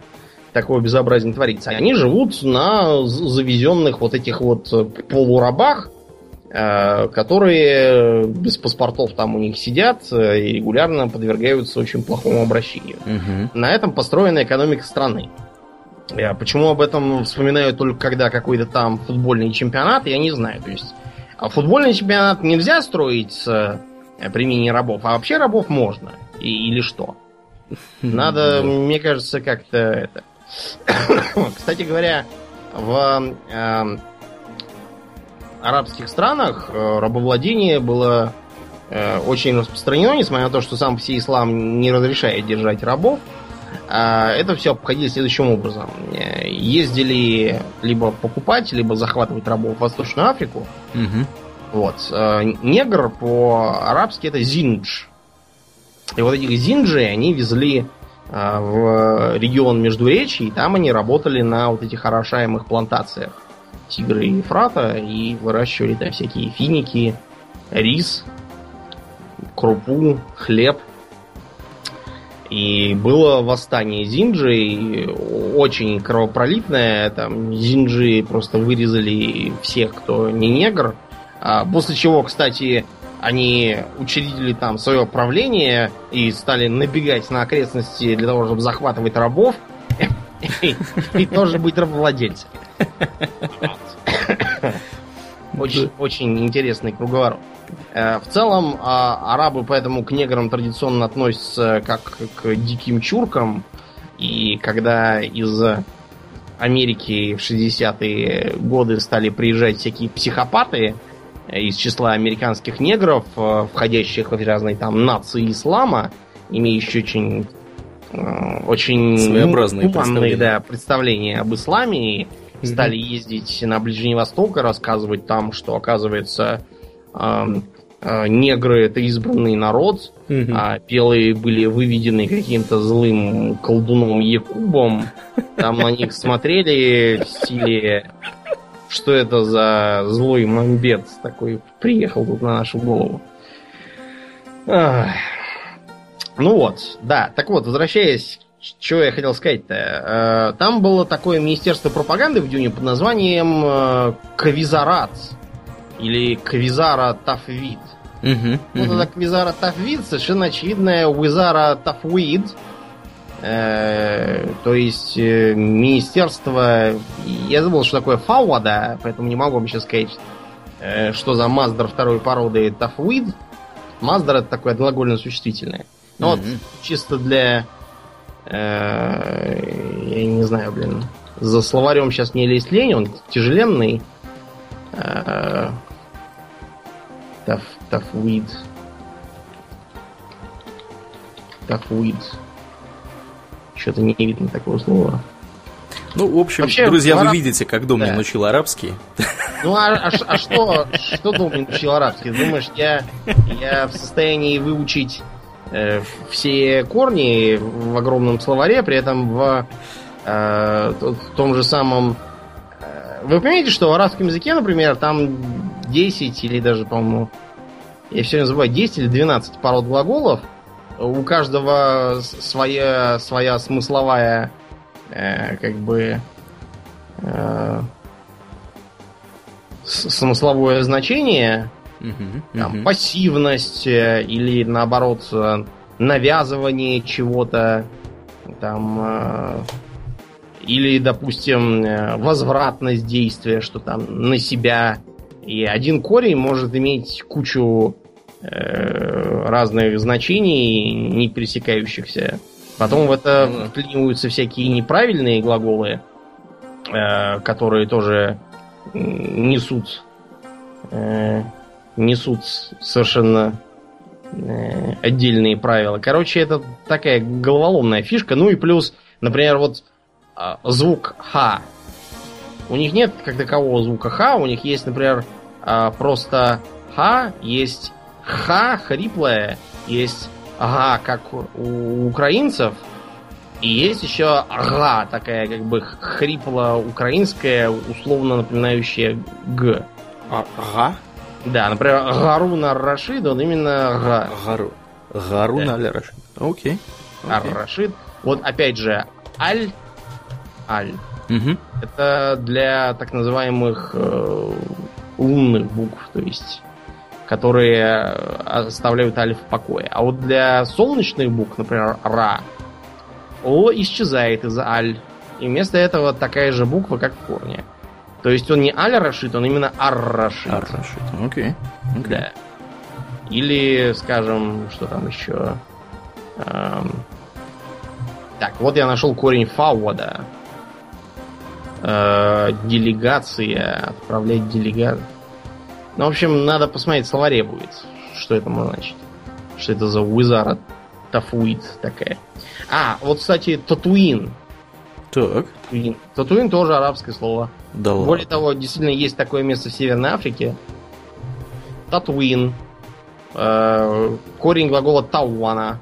такое безобразие не творится. Они живут на завезенных вот этих вот э, полурабах, э, которые без паспортов там у них сидят э, и регулярно подвергаются очень плохому обращению. Мгм. На этом построена экономика страны. Я почему об этом вспоминаю только когда какой-то там футбольный чемпионат, я не знаю. То есть а футбольный чемпионат нельзя строить с применением рабов, а вообще рабов можно. И- или что? [LAUGHS] Надо, мне кажется, как-то это. [COUGHS] Кстати говоря, в эм, арабских странах э, рабовладение было э, очень распространено, несмотря на то, что сам все ислам не разрешает держать рабов. А Это все обходили следующим образом. Э, Ездили либо покупать, либо захватывать рабов в Восточную Африку. Мгм. Вот. Э, Негр по-арабски это зиндж. И вот этих зинджей они везли э, в регион Междуречий, и там они работали на вот этих орошаемых плантациях Тигры и Ефрата, и выращивали там всякие финики, рис, крупу, хлеб. И было восстание Зинджи, очень кровопролитное. Там Зинджи просто вырезали всех, кто не негр. А после чего, кстати, они учредили там свое правление и стали набегать на окрестности для того, чтобы захватывать рабов и тоже быть рабовладельцами. Очень, очень интересный круговорот. Э, в целом, а, арабы поэтому к неграм традиционно относятся как к диким чуркам. И когда из Америки в 60-е годы стали приезжать всякие психопаты из числа американских негров, э, входящих в разные там нации ислама, имеющие очень э, очень своеобразные представления. Да, представления об исламе, и стали ездить на Ближний Восток и рассказывать там, что оказывается Э, негры это избранный народ, угу. а белые были выведены каким-то злым колдуном Якубом. Там на них смотрели в стиле что это за злой мамбет такой приехал тут на нашу голову. Ах. Ну вот, да, так вот, возвращаясь, что я хотел сказать-то. Э, там было такое министерство пропаганды в Дюне под названием э, Кавизарат или Квизара Тафвид. Угу, вот угу. это Квизара Тафвид совершенно очевидная Уизара Тафвид. То есть э, министерство... Я забыл, что такое Фауада, поэтому не могу вам сейчас сказать, э, что за Маздер второй породы Тафвид. Маздер это такое глагольно существительное. Ну угу. вот, чисто для... Э, я не знаю, блин. За словарем сейчас не лезть лень, он тяжеленный. Э, Таф, тафвид. Тафвид. Что-то не видно такого слова. Ну, в общем, Вообще, друзья, араб... вы видите, как Домнин да. учил арабский. Ну, а, а, а что, что Домнин учил арабский? Думаешь, я, я в состоянии выучить э, все корни в огромном словаре, при этом в, э, в том же самом... Э, вы понимаете, что в арабском языке, например, там 10 или даже, по-моему, я все время забываю, 10 или 12 пород глаголов. У каждого своя, своя смысловая, э, как бы, э, смысловое значение. Угу, там, угу. Пассивность э, или, наоборот, э, навязывание чего-то. Там... Э, или, допустим, возвратность действия, что там на себя и один корень может иметь кучу э, разных значений, не пересекающихся. Потом в это ну вклиниваются всякие неправильные глаголы, э, которые тоже несут э, несут совершенно э, отдельные правила. Короче, это такая головоломная фишка. Ну и плюс, например, вот э, звук Х. У них нет как такового звука Х, у них есть, например, а, просто ха, есть ха хриплое, есть га, как у украинцев, и есть еще га, такая как бы хрипло-украинская, условно напоминающая г. А, га? Да, например, Гаруна Рашид, он именно га. Гару. Гаруна да. Рашид. Окей. Ар-Рашид. Вот опять же, аль, аль. Угу. Это для так называемых э, умных букв, то есть которые оставляют альф в покое. А вот для солнечных букв, например, ра, о исчезает из аль. И вместо этого такая же буква, как в корне. То есть он не аль рашит, он именно ар рашит. Ар рашит, окей. Okay. Да. Или, скажем, что там еще? Эм... Так, вот я нашел корень фауада э, делегация, отправлять делегат. Ну, в общем, надо посмотреть в словаре будет, что это может значить. Что это за Wizard Тафуит такая. А, вот, кстати, Татуин. Так. Татуин. Татуин тоже арабское слово. Да Более ладно. того, действительно есть такое место в Северной Африке. Татуин. Э, корень глагола Тауана.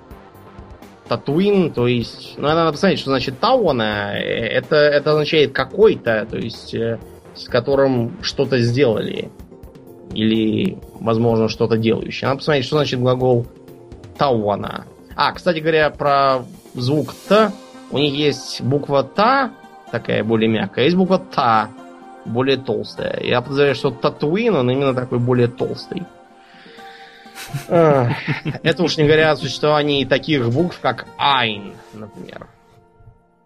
Татуин, то есть, ну, надо посмотреть, что значит Тауана. Это, это означает какой-то, то есть, э, с которым что-то сделали. Или, возможно, что-то делающее. Надо посмотреть, что значит глагол Тауана. А, кстати говоря, про звук Т. У них есть буква Та, такая более мягкая, есть буква Та, более толстая. Я подозреваю, что Татуин, он именно такой более толстый. Это уж не говоря о существовании таких букв, как Айн, например.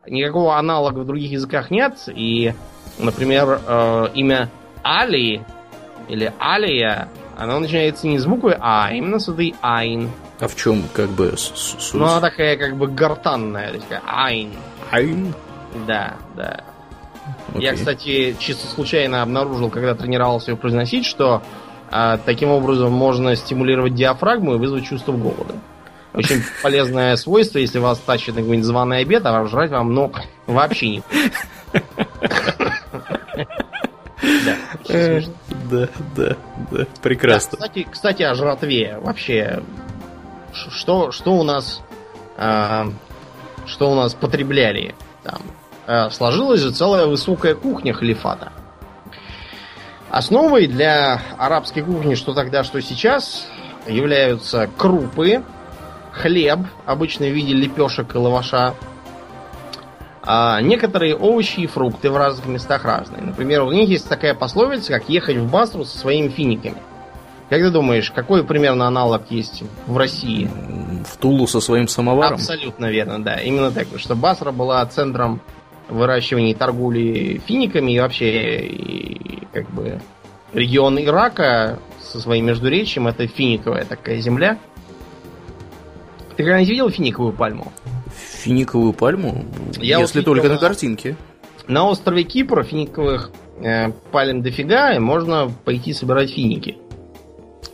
Никакого аналога в других языках нет, и, например, э, имя Али или Алия, оно начинается не с буквы А, а именно с этой Айн. А в чем как бы суть? Ну, она такая как бы гортанная, такая Айн. Айн? Да, да. Okay. Я, кстати, чисто случайно обнаружил, когда тренировался ее произносить, что а, таким образом можно стимулировать диафрагму и вызвать чувство голода. Очень [LAUGHS] полезное свойство, если вас тащит на какой-нибудь званый обед, а жрать вам, ну, вообще не [LAUGHS] Да, да, да, да, прекрасно. кстати, кстати, о жратве. Вообще, что, что у нас, э, что у нас потребляли там? Э, сложилась же целая высокая кухня халифата. Основой для арабской кухни, что тогда, что сейчас, являются крупы, хлеб, обычно в виде лепешек и лаваша, а некоторые овощи и фрукты в разных местах разные. Например, у них есть такая пословица, как ехать в Басру со своими финиками. Как ты думаешь, какой примерно аналог есть в России? В Тулу со своим самоваром? Абсолютно верно, да. Именно так, что Басра была центром выращивания и торговли финиками и вообще и, как бы регион Ирака со своим междуречием это финиковая такая земля. Ты когда-нибудь видел финиковую пальму? Финиковую пальму? Я Если вот только на, на картинке. На острове Кипра финиковых э, пальм дофига, и можно пойти собирать финики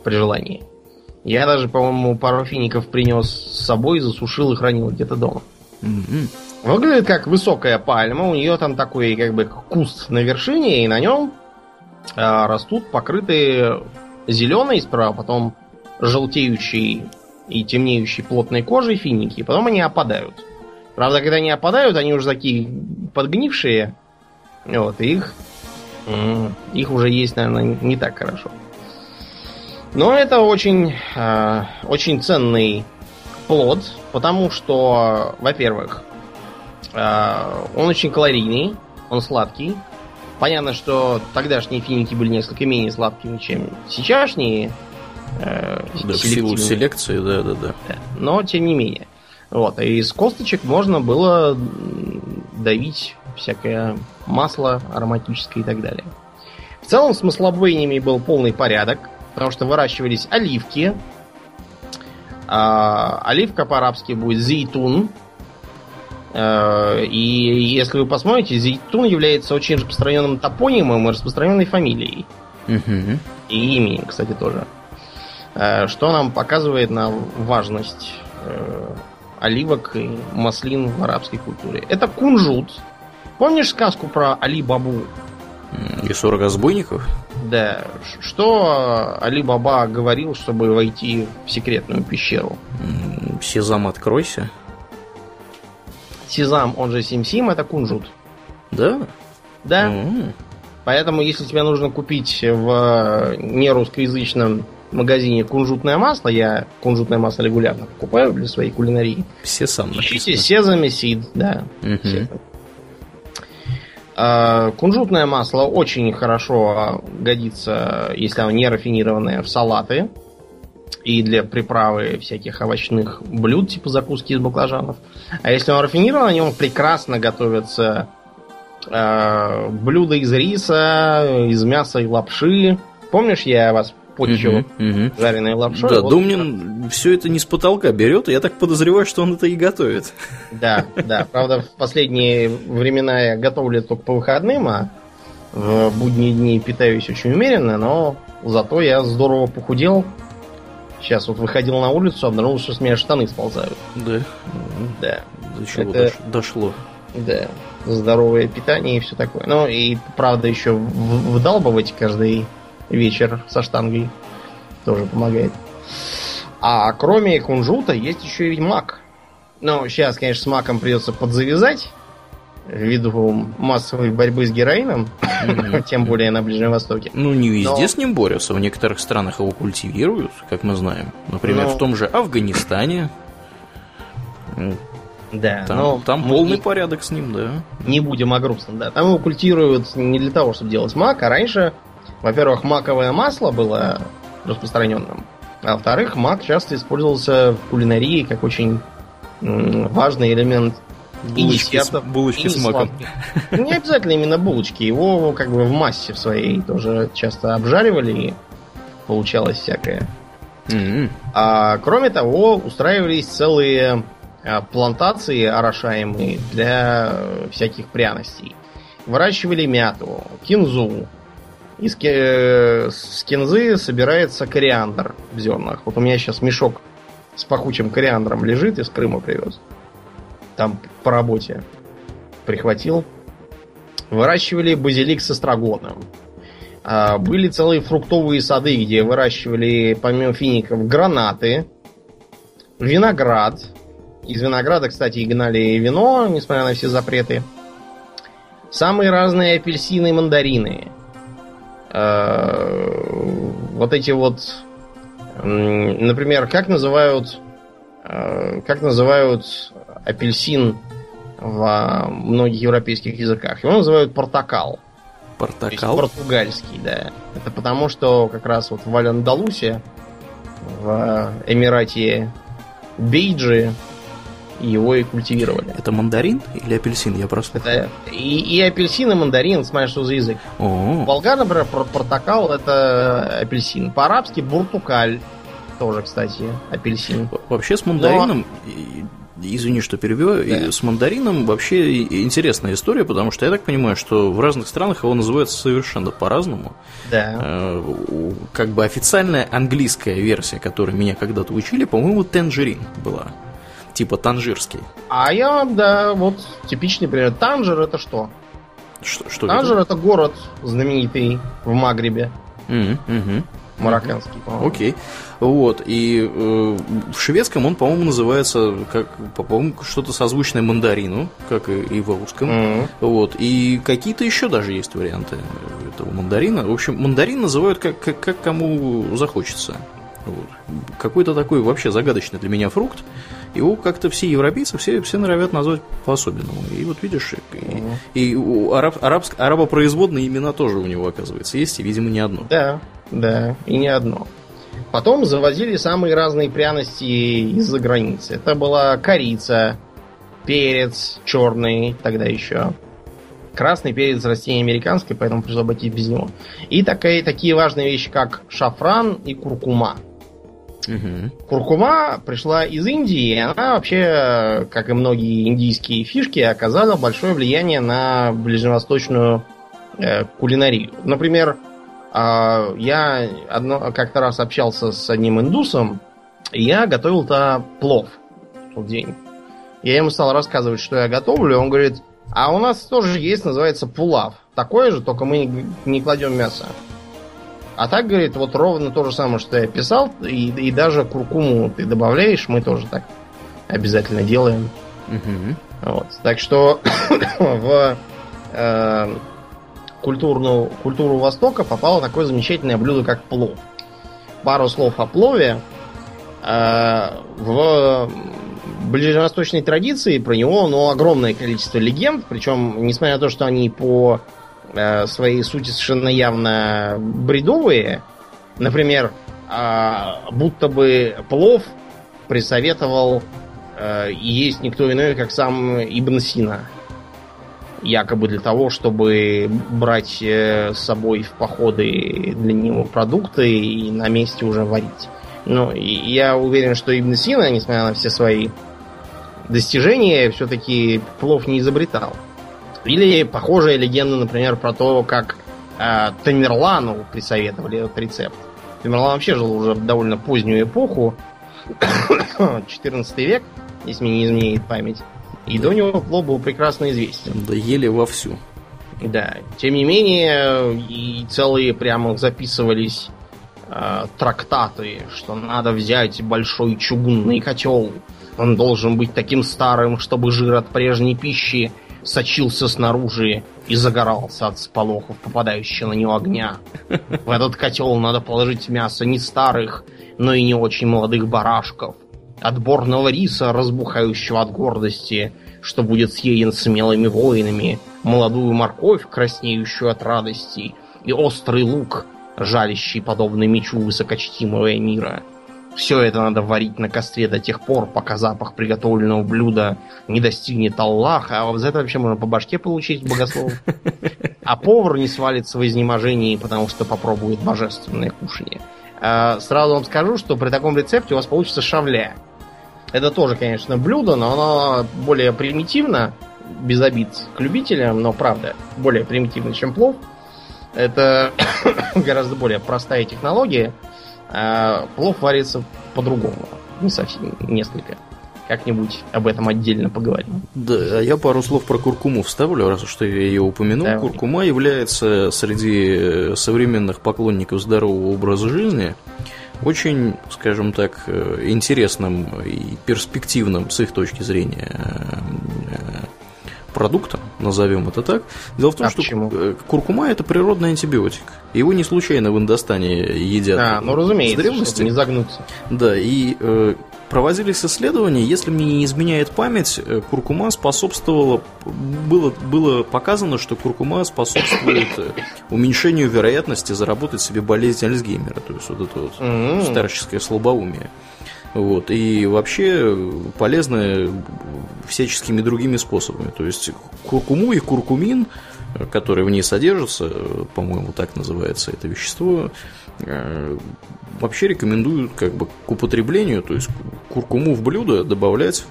при желании. Я даже, по-моему, пару фиников принес с собой, засушил и хранил где-то дома. Mm-hmm. Выглядит как высокая пальма, у нее там такой как бы куст на вершине, и на нем э, растут покрытые зеленой справа, потом желтеющей и темнеющей плотной кожей финики, и потом они опадают. Правда, когда они опадают, они уже такие подгнившие, вот, и их, их уже есть, наверное, не так хорошо. Но это очень, э, очень ценный плод, потому что, во-первых, э, он очень калорийный, он сладкий. Понятно, что тогдашние финики были несколько менее сладкими, чем сейчасшние, Э, да, в силу селекции, да, да, да. Но тем не менее. Вот, и из косточек можно было давить всякое масло ароматическое и так далее. В целом с маслобойнями был полный порядок, потому что выращивались оливки. А, оливка по-арабски будет зейтун. А, и если вы посмотрите, зейтун является очень распространенным топонимом и распространенной фамилией. Угу. И именем, кстати, тоже. Э, что нам показывает на важность э, оливок и маслин в арабской культуре. Это кунжут. Помнишь сказку про Али Бабу? И 40 разбойников? Да. Что Али Баба говорил, чтобы войти в секретную пещеру? Сезам, откройся. Сезам, он же Сим-Сим, это кунжут. Да? Да. Mm-hmm. Поэтому, если тебе нужно купить в нерусскоязычном магазине кунжутное масло. Я кунжутное масло регулярно покупаю для своей кулинарии. Все сам Ищите сезами сид, да. Угу. А, кунжутное масло очень хорошо годится, если оно не рафинированное, в салаты и для приправы всяких овощных блюд, типа закуски из баклажанов. А если он рафинирован, на нем прекрасно готовятся э, блюда из риса, из мяса и лапши. Помнишь, я вас почву угу, угу. жареной лапшой. Да, вот Думнин все это не с потолка берет, и я так подозреваю, что он это и готовит. Да, да. Правда, в последние времена я готовлю только по выходным, а в будние дни питаюсь очень умеренно, но зато я здорово похудел. Сейчас вот выходил на улицу, обнаружил, что с меня штаны сползают. Да. Да. До чего это... дошло. Да. Здоровое питание и все такое. Ну и правда еще вдалбывать каждый вечер со штангой. Тоже помогает. А кроме кунжута есть еще и мак. Ну, сейчас, конечно, с маком придется подзавязать ввиду массовой борьбы с героином, [LAUGHS] тем более на Ближнем Востоке. Ну, не везде Но... с ним борются. В некоторых странах его культивируют, как мы знаем. Например, Но... в том же Афганистане. Да, там, но там полный не, порядок с ним, да. Не будем о грустном, да. Там его культивируют не для того, чтобы делать мак, а раньше, во-первых, маковое масло было распространенным, а во-вторых, мак часто использовался в кулинарии как очень важный элемент булочки, с, булочки с маком. Не обязательно именно булочки, его как бы в массе в своей тоже часто обжаривали и получалось всякое. Mm-hmm. А кроме того, устраивались целые а, плантации орошаемые для э, всяких пряностей. Выращивали мяту, кинзу. Из ки- с кинзы собирается кориандр в зернах. Вот у меня сейчас мешок с пахучим кориандром лежит, из Крыма привез. Там по работе прихватил. Выращивали базилик с эстрагоном. А, были целые фруктовые сады, где выращивали, помимо фиников, гранаты, виноград. Из винограда, кстати, и гнали вино, несмотря на все запреты. Самые разные апельсины и мандарины. А, вот эти вот... Например, как называют... А, как называют апельсин в многих европейских языках? Его называют портакал. Портакал? Португальский, да. Это потому, что как раз вот в Аль-Андалусе, в Эмирате Бейджи, его и культивировали. Это мандарин или апельсин? Я просто... Это и, и апельсин, и мандарин, смотря что за язык. О-о-о. Болгар, например, портакал это апельсин. По-арабски буртукаль. Тоже, кстати, апельсин. Вообще с мандарином Но... Извини, что перебью. Да. С мандарином вообще интересная история, потому что я так понимаю, что в разных странах его называют совершенно по-разному. Да. Э, как бы официальная английская версия, которую меня когда-то учили, по-моему, тенджерин была. Типа танжирский. А я, да, вот типичный пример. Танжер это что? Что, что Танжер это? это город знаменитый в Магрибе. Mm-hmm. Марокканский, по-моему. Окей. Вот. И э, в шведском он, по-моему, называется как, по-моему, что-то созвучное мандарину, как и, и в русском. Mm-hmm. Вот. И какие-то еще даже есть варианты этого мандарина. В общем, мандарин называют как, как, как кому захочется. Вот. Какой-то такой вообще загадочный для меня фрукт. Его как-то все европейцы, все, все норовят назвать по-особенному. И вот видишь, и, mm-hmm. и у араб, арабск, арабопроизводные имена тоже у него, оказывается, есть, и, видимо, не одно. Да, да, и не одно. Потом завозили самые разные пряности из-за границы. Это была корица, перец черный тогда еще. Красный перец растение американское, поэтому пришлось обойтись без него. И такая, такие важные вещи, как шафран и куркума. Угу. Куркума пришла из Индии, и она вообще, как и многие индийские фишки, оказала большое влияние на ближневосточную э, кулинарию. Например, а, я одно, как-то раз общался с одним индусом, и я готовил-то плов в тот день. Я ему стал рассказывать, что я готовлю, он говорит, а у нас тоже есть, называется пулав. Такое же, только мы не кладем мясо. А так, говорит, вот ровно то же самое, что я писал, и, и даже куркуму ты добавляешь, мы тоже так обязательно делаем. Угу. Вот. Так что [COUGHS] в э, культурную, культуру Востока попало такое замечательное блюдо, как плов. Пару слов о плове. Э, в ближневосточной традиции про него ну, огромное количество легенд, причем, несмотря на то, что они по э, своей сути совершенно явно бредовые, например, э, будто бы плов присоветовал э, есть никто иной, как сам Ибн Сина якобы для того, чтобы брать э, с собой в походы для него продукты и на месте уже варить. Ну, я уверен, что Ибн Сина, несмотря на все свои достижения, все-таки плов не изобретал. Или похожая легенда, например, про то, как э, Тамерлану присоветовали этот рецепт. Тамерлан вообще жил уже в довольно позднюю эпоху, [COUGHS] 14 век, если мне не изменяет память. И до него плов был прекрасно известен. Да ели вовсю. Да. Тем не менее, и целые прямо записывались э, трактаты, что надо взять большой чугунный котел. Он должен быть таким старым, чтобы жир от прежней пищи сочился снаружи и загорался от сполохов, попадающего на него огня. В этот котел надо положить мясо не старых, но и не очень молодых барашков, отборного риса, разбухающего от гордости, что будет съеден смелыми воинами, молодую морковь, краснеющую от радости, и острый лук, жалящий, подобно мечу высокочтимого мира. Все это надо варить на костре до тех пор, пока запах приготовленного блюда не достигнет Аллаха. А за это вообще можно по башке получить богослов. А повар не свалится в изнеможении, потому что попробует божественное кушание. А, сразу вам скажу, что при таком рецепте у вас получится шавля. Это тоже, конечно, блюдо, но оно более примитивно, без обид к любителям, но правда, более примитивно, чем плов. Это [COUGHS] гораздо более простая технология. А плов варится по-другому. Не совсем, несколько. Как-нибудь об этом отдельно поговорим. Да, а я пару слов про куркуму вставлю, раз уж я ее упомянул. Давай. Куркума является среди современных поклонников здорового образа жизни очень, скажем так, интересным и перспективным с их точки зрения продуктом, назовем это так. Дело в том, а что почему? Э, куркума это природный антибиотик. Его не случайно в Индостане едят. А, ну разумеется, с древности. не загнуться. Да, и э, проводились исследования, если мне не изменяет память, э, куркума способствовала, было, было показано, что куркума способствует э, уменьшению вероятности заработать себе болезнь Альцгеймера, то есть вот это вот mm-hmm. старческое слабоумие. Вот, и вообще полезны всяческими другими способами. То есть куркуму и куркумин, который в ней содержится, по-моему, так называется это вещество, э, вообще рекомендуют как бы к употреблению, то есть куркуму в блюдо добавлять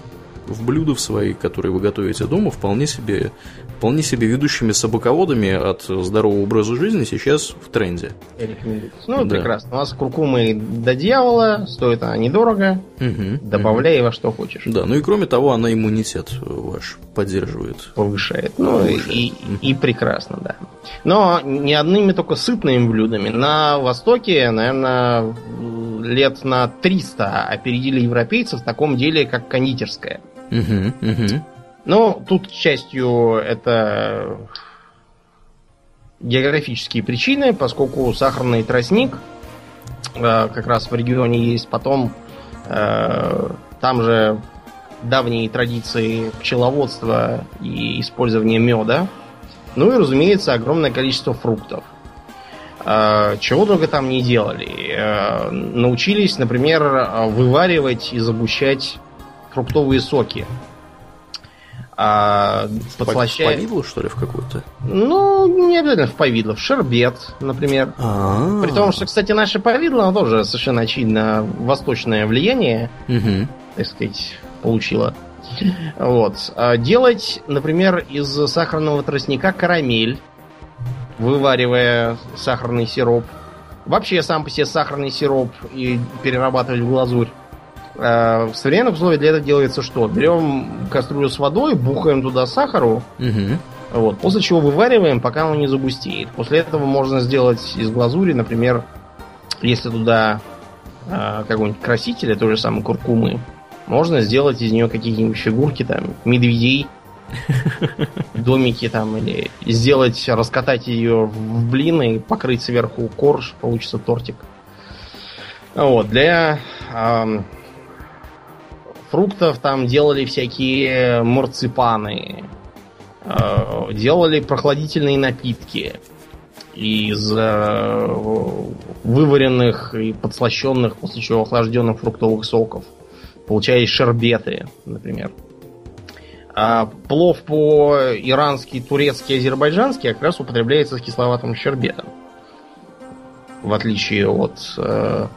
в блюда в свои, которые вы готовите дома, вполне себе, вполне себе ведущими собаководами от здорового образа жизни сейчас в тренде. Ну, да. прекрасно. У нас куркумы до дьявола, стоит она недорого, угу, добавляй угу. во что хочешь. Да, ну и кроме того, она иммунитет ваш поддерживает. Повышает. Ну, Повышает. И, угу. и прекрасно, да. Но не одними только сытными блюдами. На Востоке, наверное, лет на 300 опередили европейцев в таком деле, как кондитерская. Угу, угу. Ну, тут, к счастью, это географические причины, поскольку сахарный тростник э, как раз в регионе есть. Потом э, там же давние традиции пчеловодства и использования меда. Ну и, разумеется, огромное количество фруктов. Э, чего только там не делали. Э, научились, например, вываривать и загущать фруктовые соки. А, подслащая... В повидло, что ли, в какую-то? Ну, не обязательно в повидло, в шербет, например. А-а-а. При том, что, кстати, наше повидло, оно тоже совершенно очевидно восточное влияние, угу. так сказать, получило. Вот. А делать, например, из сахарного тростника карамель, вываривая сахарный сироп. Вообще сам по себе сахарный сироп и перерабатывать в глазурь. Э, в современных условиях для этого делается что? Берем кастрюлю с водой, бухаем туда сахару, угу. вот, после чего вывариваем, пока он не загустеет. После этого можно сделать из глазури, например, если туда э, какой-нибудь краситель, то же самое куркумы, можно сделать из нее какие-нибудь фигурки, там, медведей, [LAUGHS] домики там, или сделать, раскатать ее в блины и покрыть сверху корж, получится тортик. Вот, для фруктов там делали всякие марципаны, э, делали прохладительные напитки из э, вываренных и подслащенных, после чего охлажденных фруктовых соков. Получались шербеты, например. А плов по-ирански, турецкий, азербайджанский как раз употребляется с кисловатым щербетом. В отличие от э,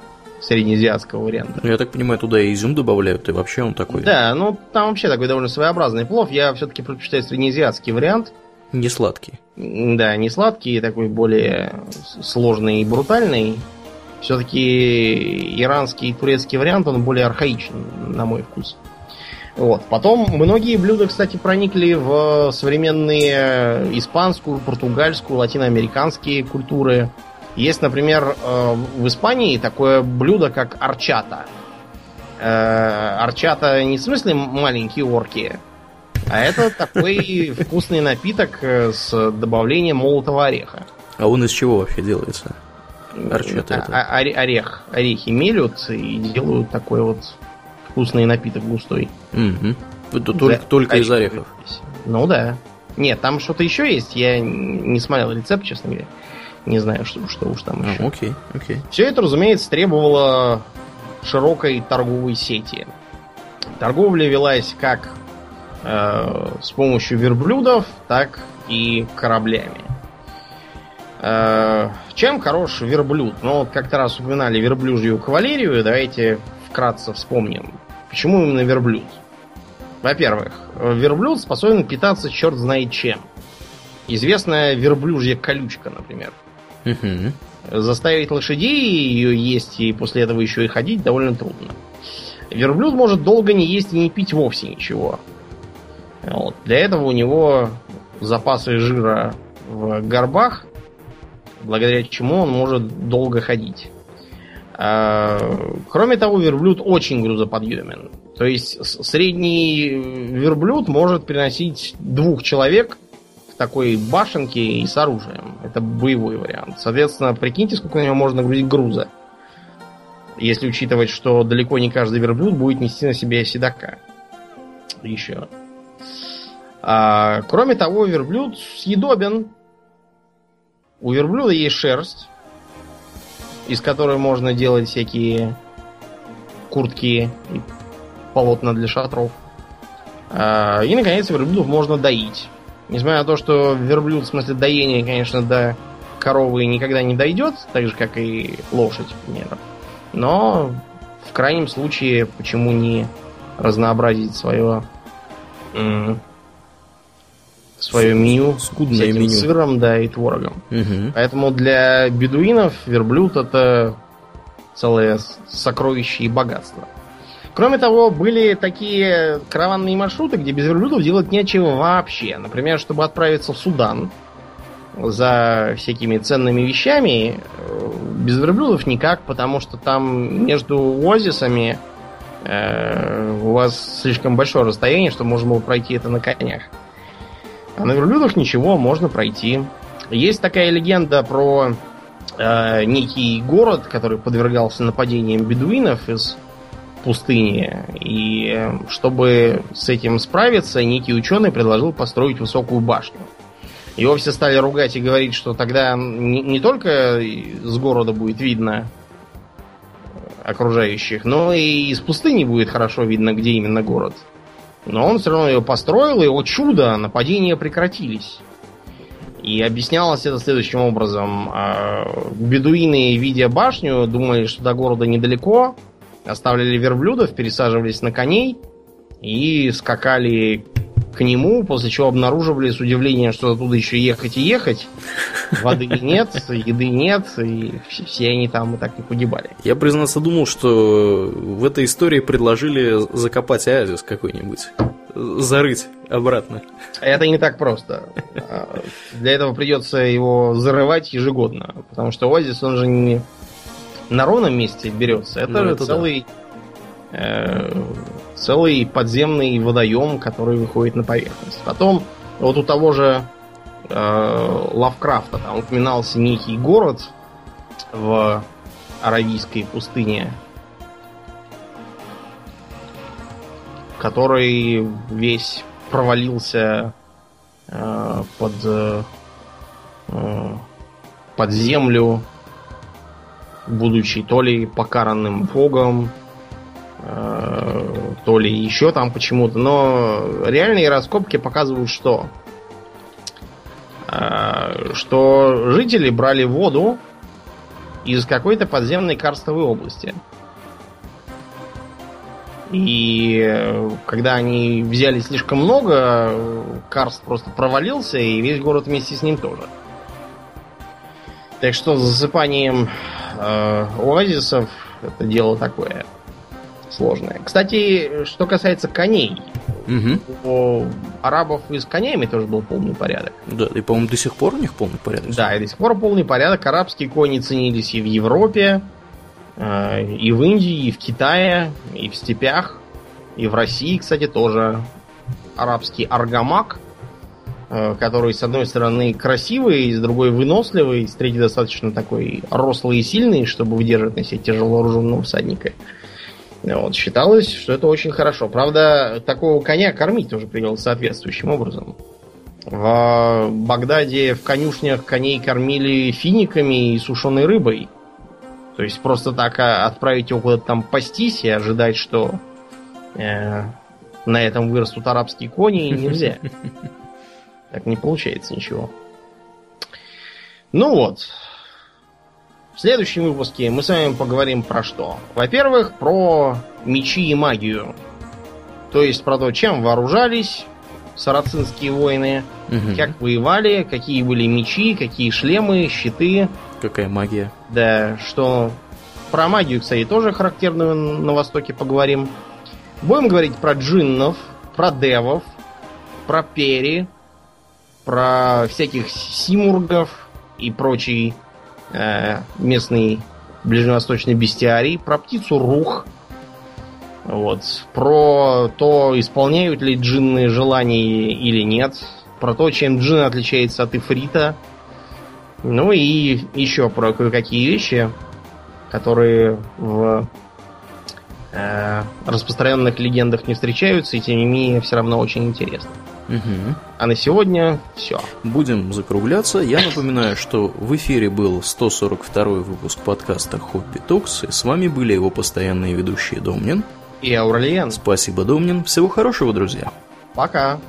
среднеазиатского варианта. Ну, я так понимаю, туда и изюм добавляют, и вообще он такой. Да, ну там вообще такой довольно своеобразный плов. Я все-таки предпочитаю среднеазиатский вариант. Не сладкий. Да, не сладкий, такой более сложный и брутальный. Все-таки иранский и турецкий вариант, он более архаичен, на мой вкус. Вот. Потом многие блюда, кстати, проникли в современные испанскую, португальскую, латиноамериканские культуры. Есть, например, э, в Испании такое блюдо, как арчата. Э, арчата не в смысле маленькие орки, а это [LAUGHS] такой вкусный напиток э, с добавлением молотого ореха. А он из чего вообще делается? Арчата это? Орех. Орехи мелют и делают такой вот вкусный напиток густой. Угу. Только, да, только из орехов. Ну да. Нет, там что-то еще есть. Я не смотрел рецепт, честно говоря. Не знаю, что, что уж там еще. А, окей, окей. Все это, разумеется, требовало широкой торговой сети. Торговля велась как э, с помощью верблюдов, так и кораблями. Э, чем хорош верблюд? Ну, вот как-то раз упоминали верблюжью кавалерию, давайте вкратце вспомним. Почему именно верблюд? Во-первых, верблюд способен питаться черт знает чем. Известная верблюжья колючка, например. Угу. Заставить лошадей ее есть и после этого еще и ходить довольно трудно. Верблюд может долго не есть и не пить вовсе ничего. Вот. Для этого у него запасы жира в горбах, благодаря чему он может долго ходить. А, кроме того, верблюд очень грузоподъемен. То есть средний верблюд может приносить двух человек такой башенке и с оружием. Это боевой вариант. Соответственно, прикиньте, сколько на него можно грузить груза. Если учитывать, что далеко не каждый верблюд будет нести на себе седока. Еще. А, кроме того, верблюд съедобен. У верблюда есть шерсть, из которой можно делать всякие куртки и полотна для шатров. А, и, наконец, верблюдов можно доить. Несмотря на то, что верблюд в смысле доения, конечно, до коровы никогда не дойдет, так же, как и лошадь, к примеру. Но в крайнем случае, почему не разнообразить свое свое меню скудное меню сыром, да, и творогом. Угу. Поэтому для бедуинов верблюд это целое сокровище и богатство. Кроме того, были такие караванные маршруты, где без верблюдов делать нечего вообще. Например, чтобы отправиться в Судан за всякими ценными вещами, э, без верблюдов никак, потому что там между оазисами э, у вас слишком большое расстояние, чтобы можно было пройти это на конях. А на верблюдах ничего, можно пройти. Есть такая легенда про э, некий город, который подвергался нападениям бедуинов из пустыни. И э, чтобы с этим справиться, некий ученый предложил построить высокую башню. Его все стали ругать и говорить, что тогда не, не только с города будет видно окружающих, но и из пустыни будет хорошо видно, где именно город. Но он все равно ее построил, и, о чудо, нападения прекратились. И объяснялось это следующим образом. А, бедуины, видя башню, думали, что до города недалеко, оставляли верблюдов, пересаживались на коней и скакали к нему, после чего обнаруживали с удивлением, что оттуда еще ехать и ехать. Воды нет, еды нет, и все они там и так и погибали. Я, признаться, думал, что в этой истории предложили закопать оазис какой-нибудь. Зарыть обратно. Это не так просто. А, для этого придется его зарывать ежегодно. Потому что оазис, он же не на ровном месте берется. Это, ну, это целый да. э, целый подземный водоем, который выходит на поверхность. Потом вот у того же э, Лавкрафта там упоминался некий город в Аравийской пустыне, который весь провалился э, под э, под землю будучи то ли покаранным богом, э, то ли еще там почему-то. Но реальные раскопки показывают, что э, что жители брали воду из какой-то подземной карстовой области. И э, когда они взяли слишком много, карст просто провалился, и весь город вместе с ним тоже. Так что с засыпанием э, оазисов это дело такое сложное. Кстати, что касается коней, угу. у арабов и с конями тоже был полный порядок. Да, и, по-моему, до сих пор у них полный порядок. Да, и до сих пор полный порядок. Арабские кони ценились и в Европе, э, и в Индии, и в Китае, и в степях, и в России, кстати, тоже. Арабский аргамак который, с одной стороны, красивый, с другой выносливый, с третьей достаточно такой рослый и сильный, чтобы выдерживать на себе тяжело вооруженного всадника. Вот, считалось, что это очень хорошо. Правда, такого коня кормить тоже придется соответствующим образом. В Багдаде в конюшнях коней кормили финиками и сушеной рыбой. То есть просто так а, отправить его куда-то там пастись и ожидать, что э, на этом вырастут арабские кони, нельзя. [LAUGHS] Так не получается ничего. Ну вот. В следующем выпуске мы с вами поговорим про что? Во-первых, про мечи и магию. То есть про то, чем вооружались сарацинские воины, угу. как воевали, какие были мечи, какие шлемы, щиты. Какая магия. Да, что... Про магию, кстати, тоже характерную на Востоке поговорим. Будем говорить про джиннов, про девов, про пери, про всяких симургов и прочий э, местный ближневосточный бестиарий, про птицу рух, вот, про то, исполняют ли джинны желания или нет, про то, чем джин отличается от ифрита, ну и еще про кое-какие вещи, которые в э, распространенных легендах не встречаются, и тем не менее все равно очень интересно. Угу. А на сегодня все. Будем закругляться. Я напоминаю, что в эфире был 142 выпуск подкаста Хобби Токс, и с вами были его постоянные ведущие Домнин и Ауралиен. Спасибо, Домнин. Всего хорошего, друзья. Пока.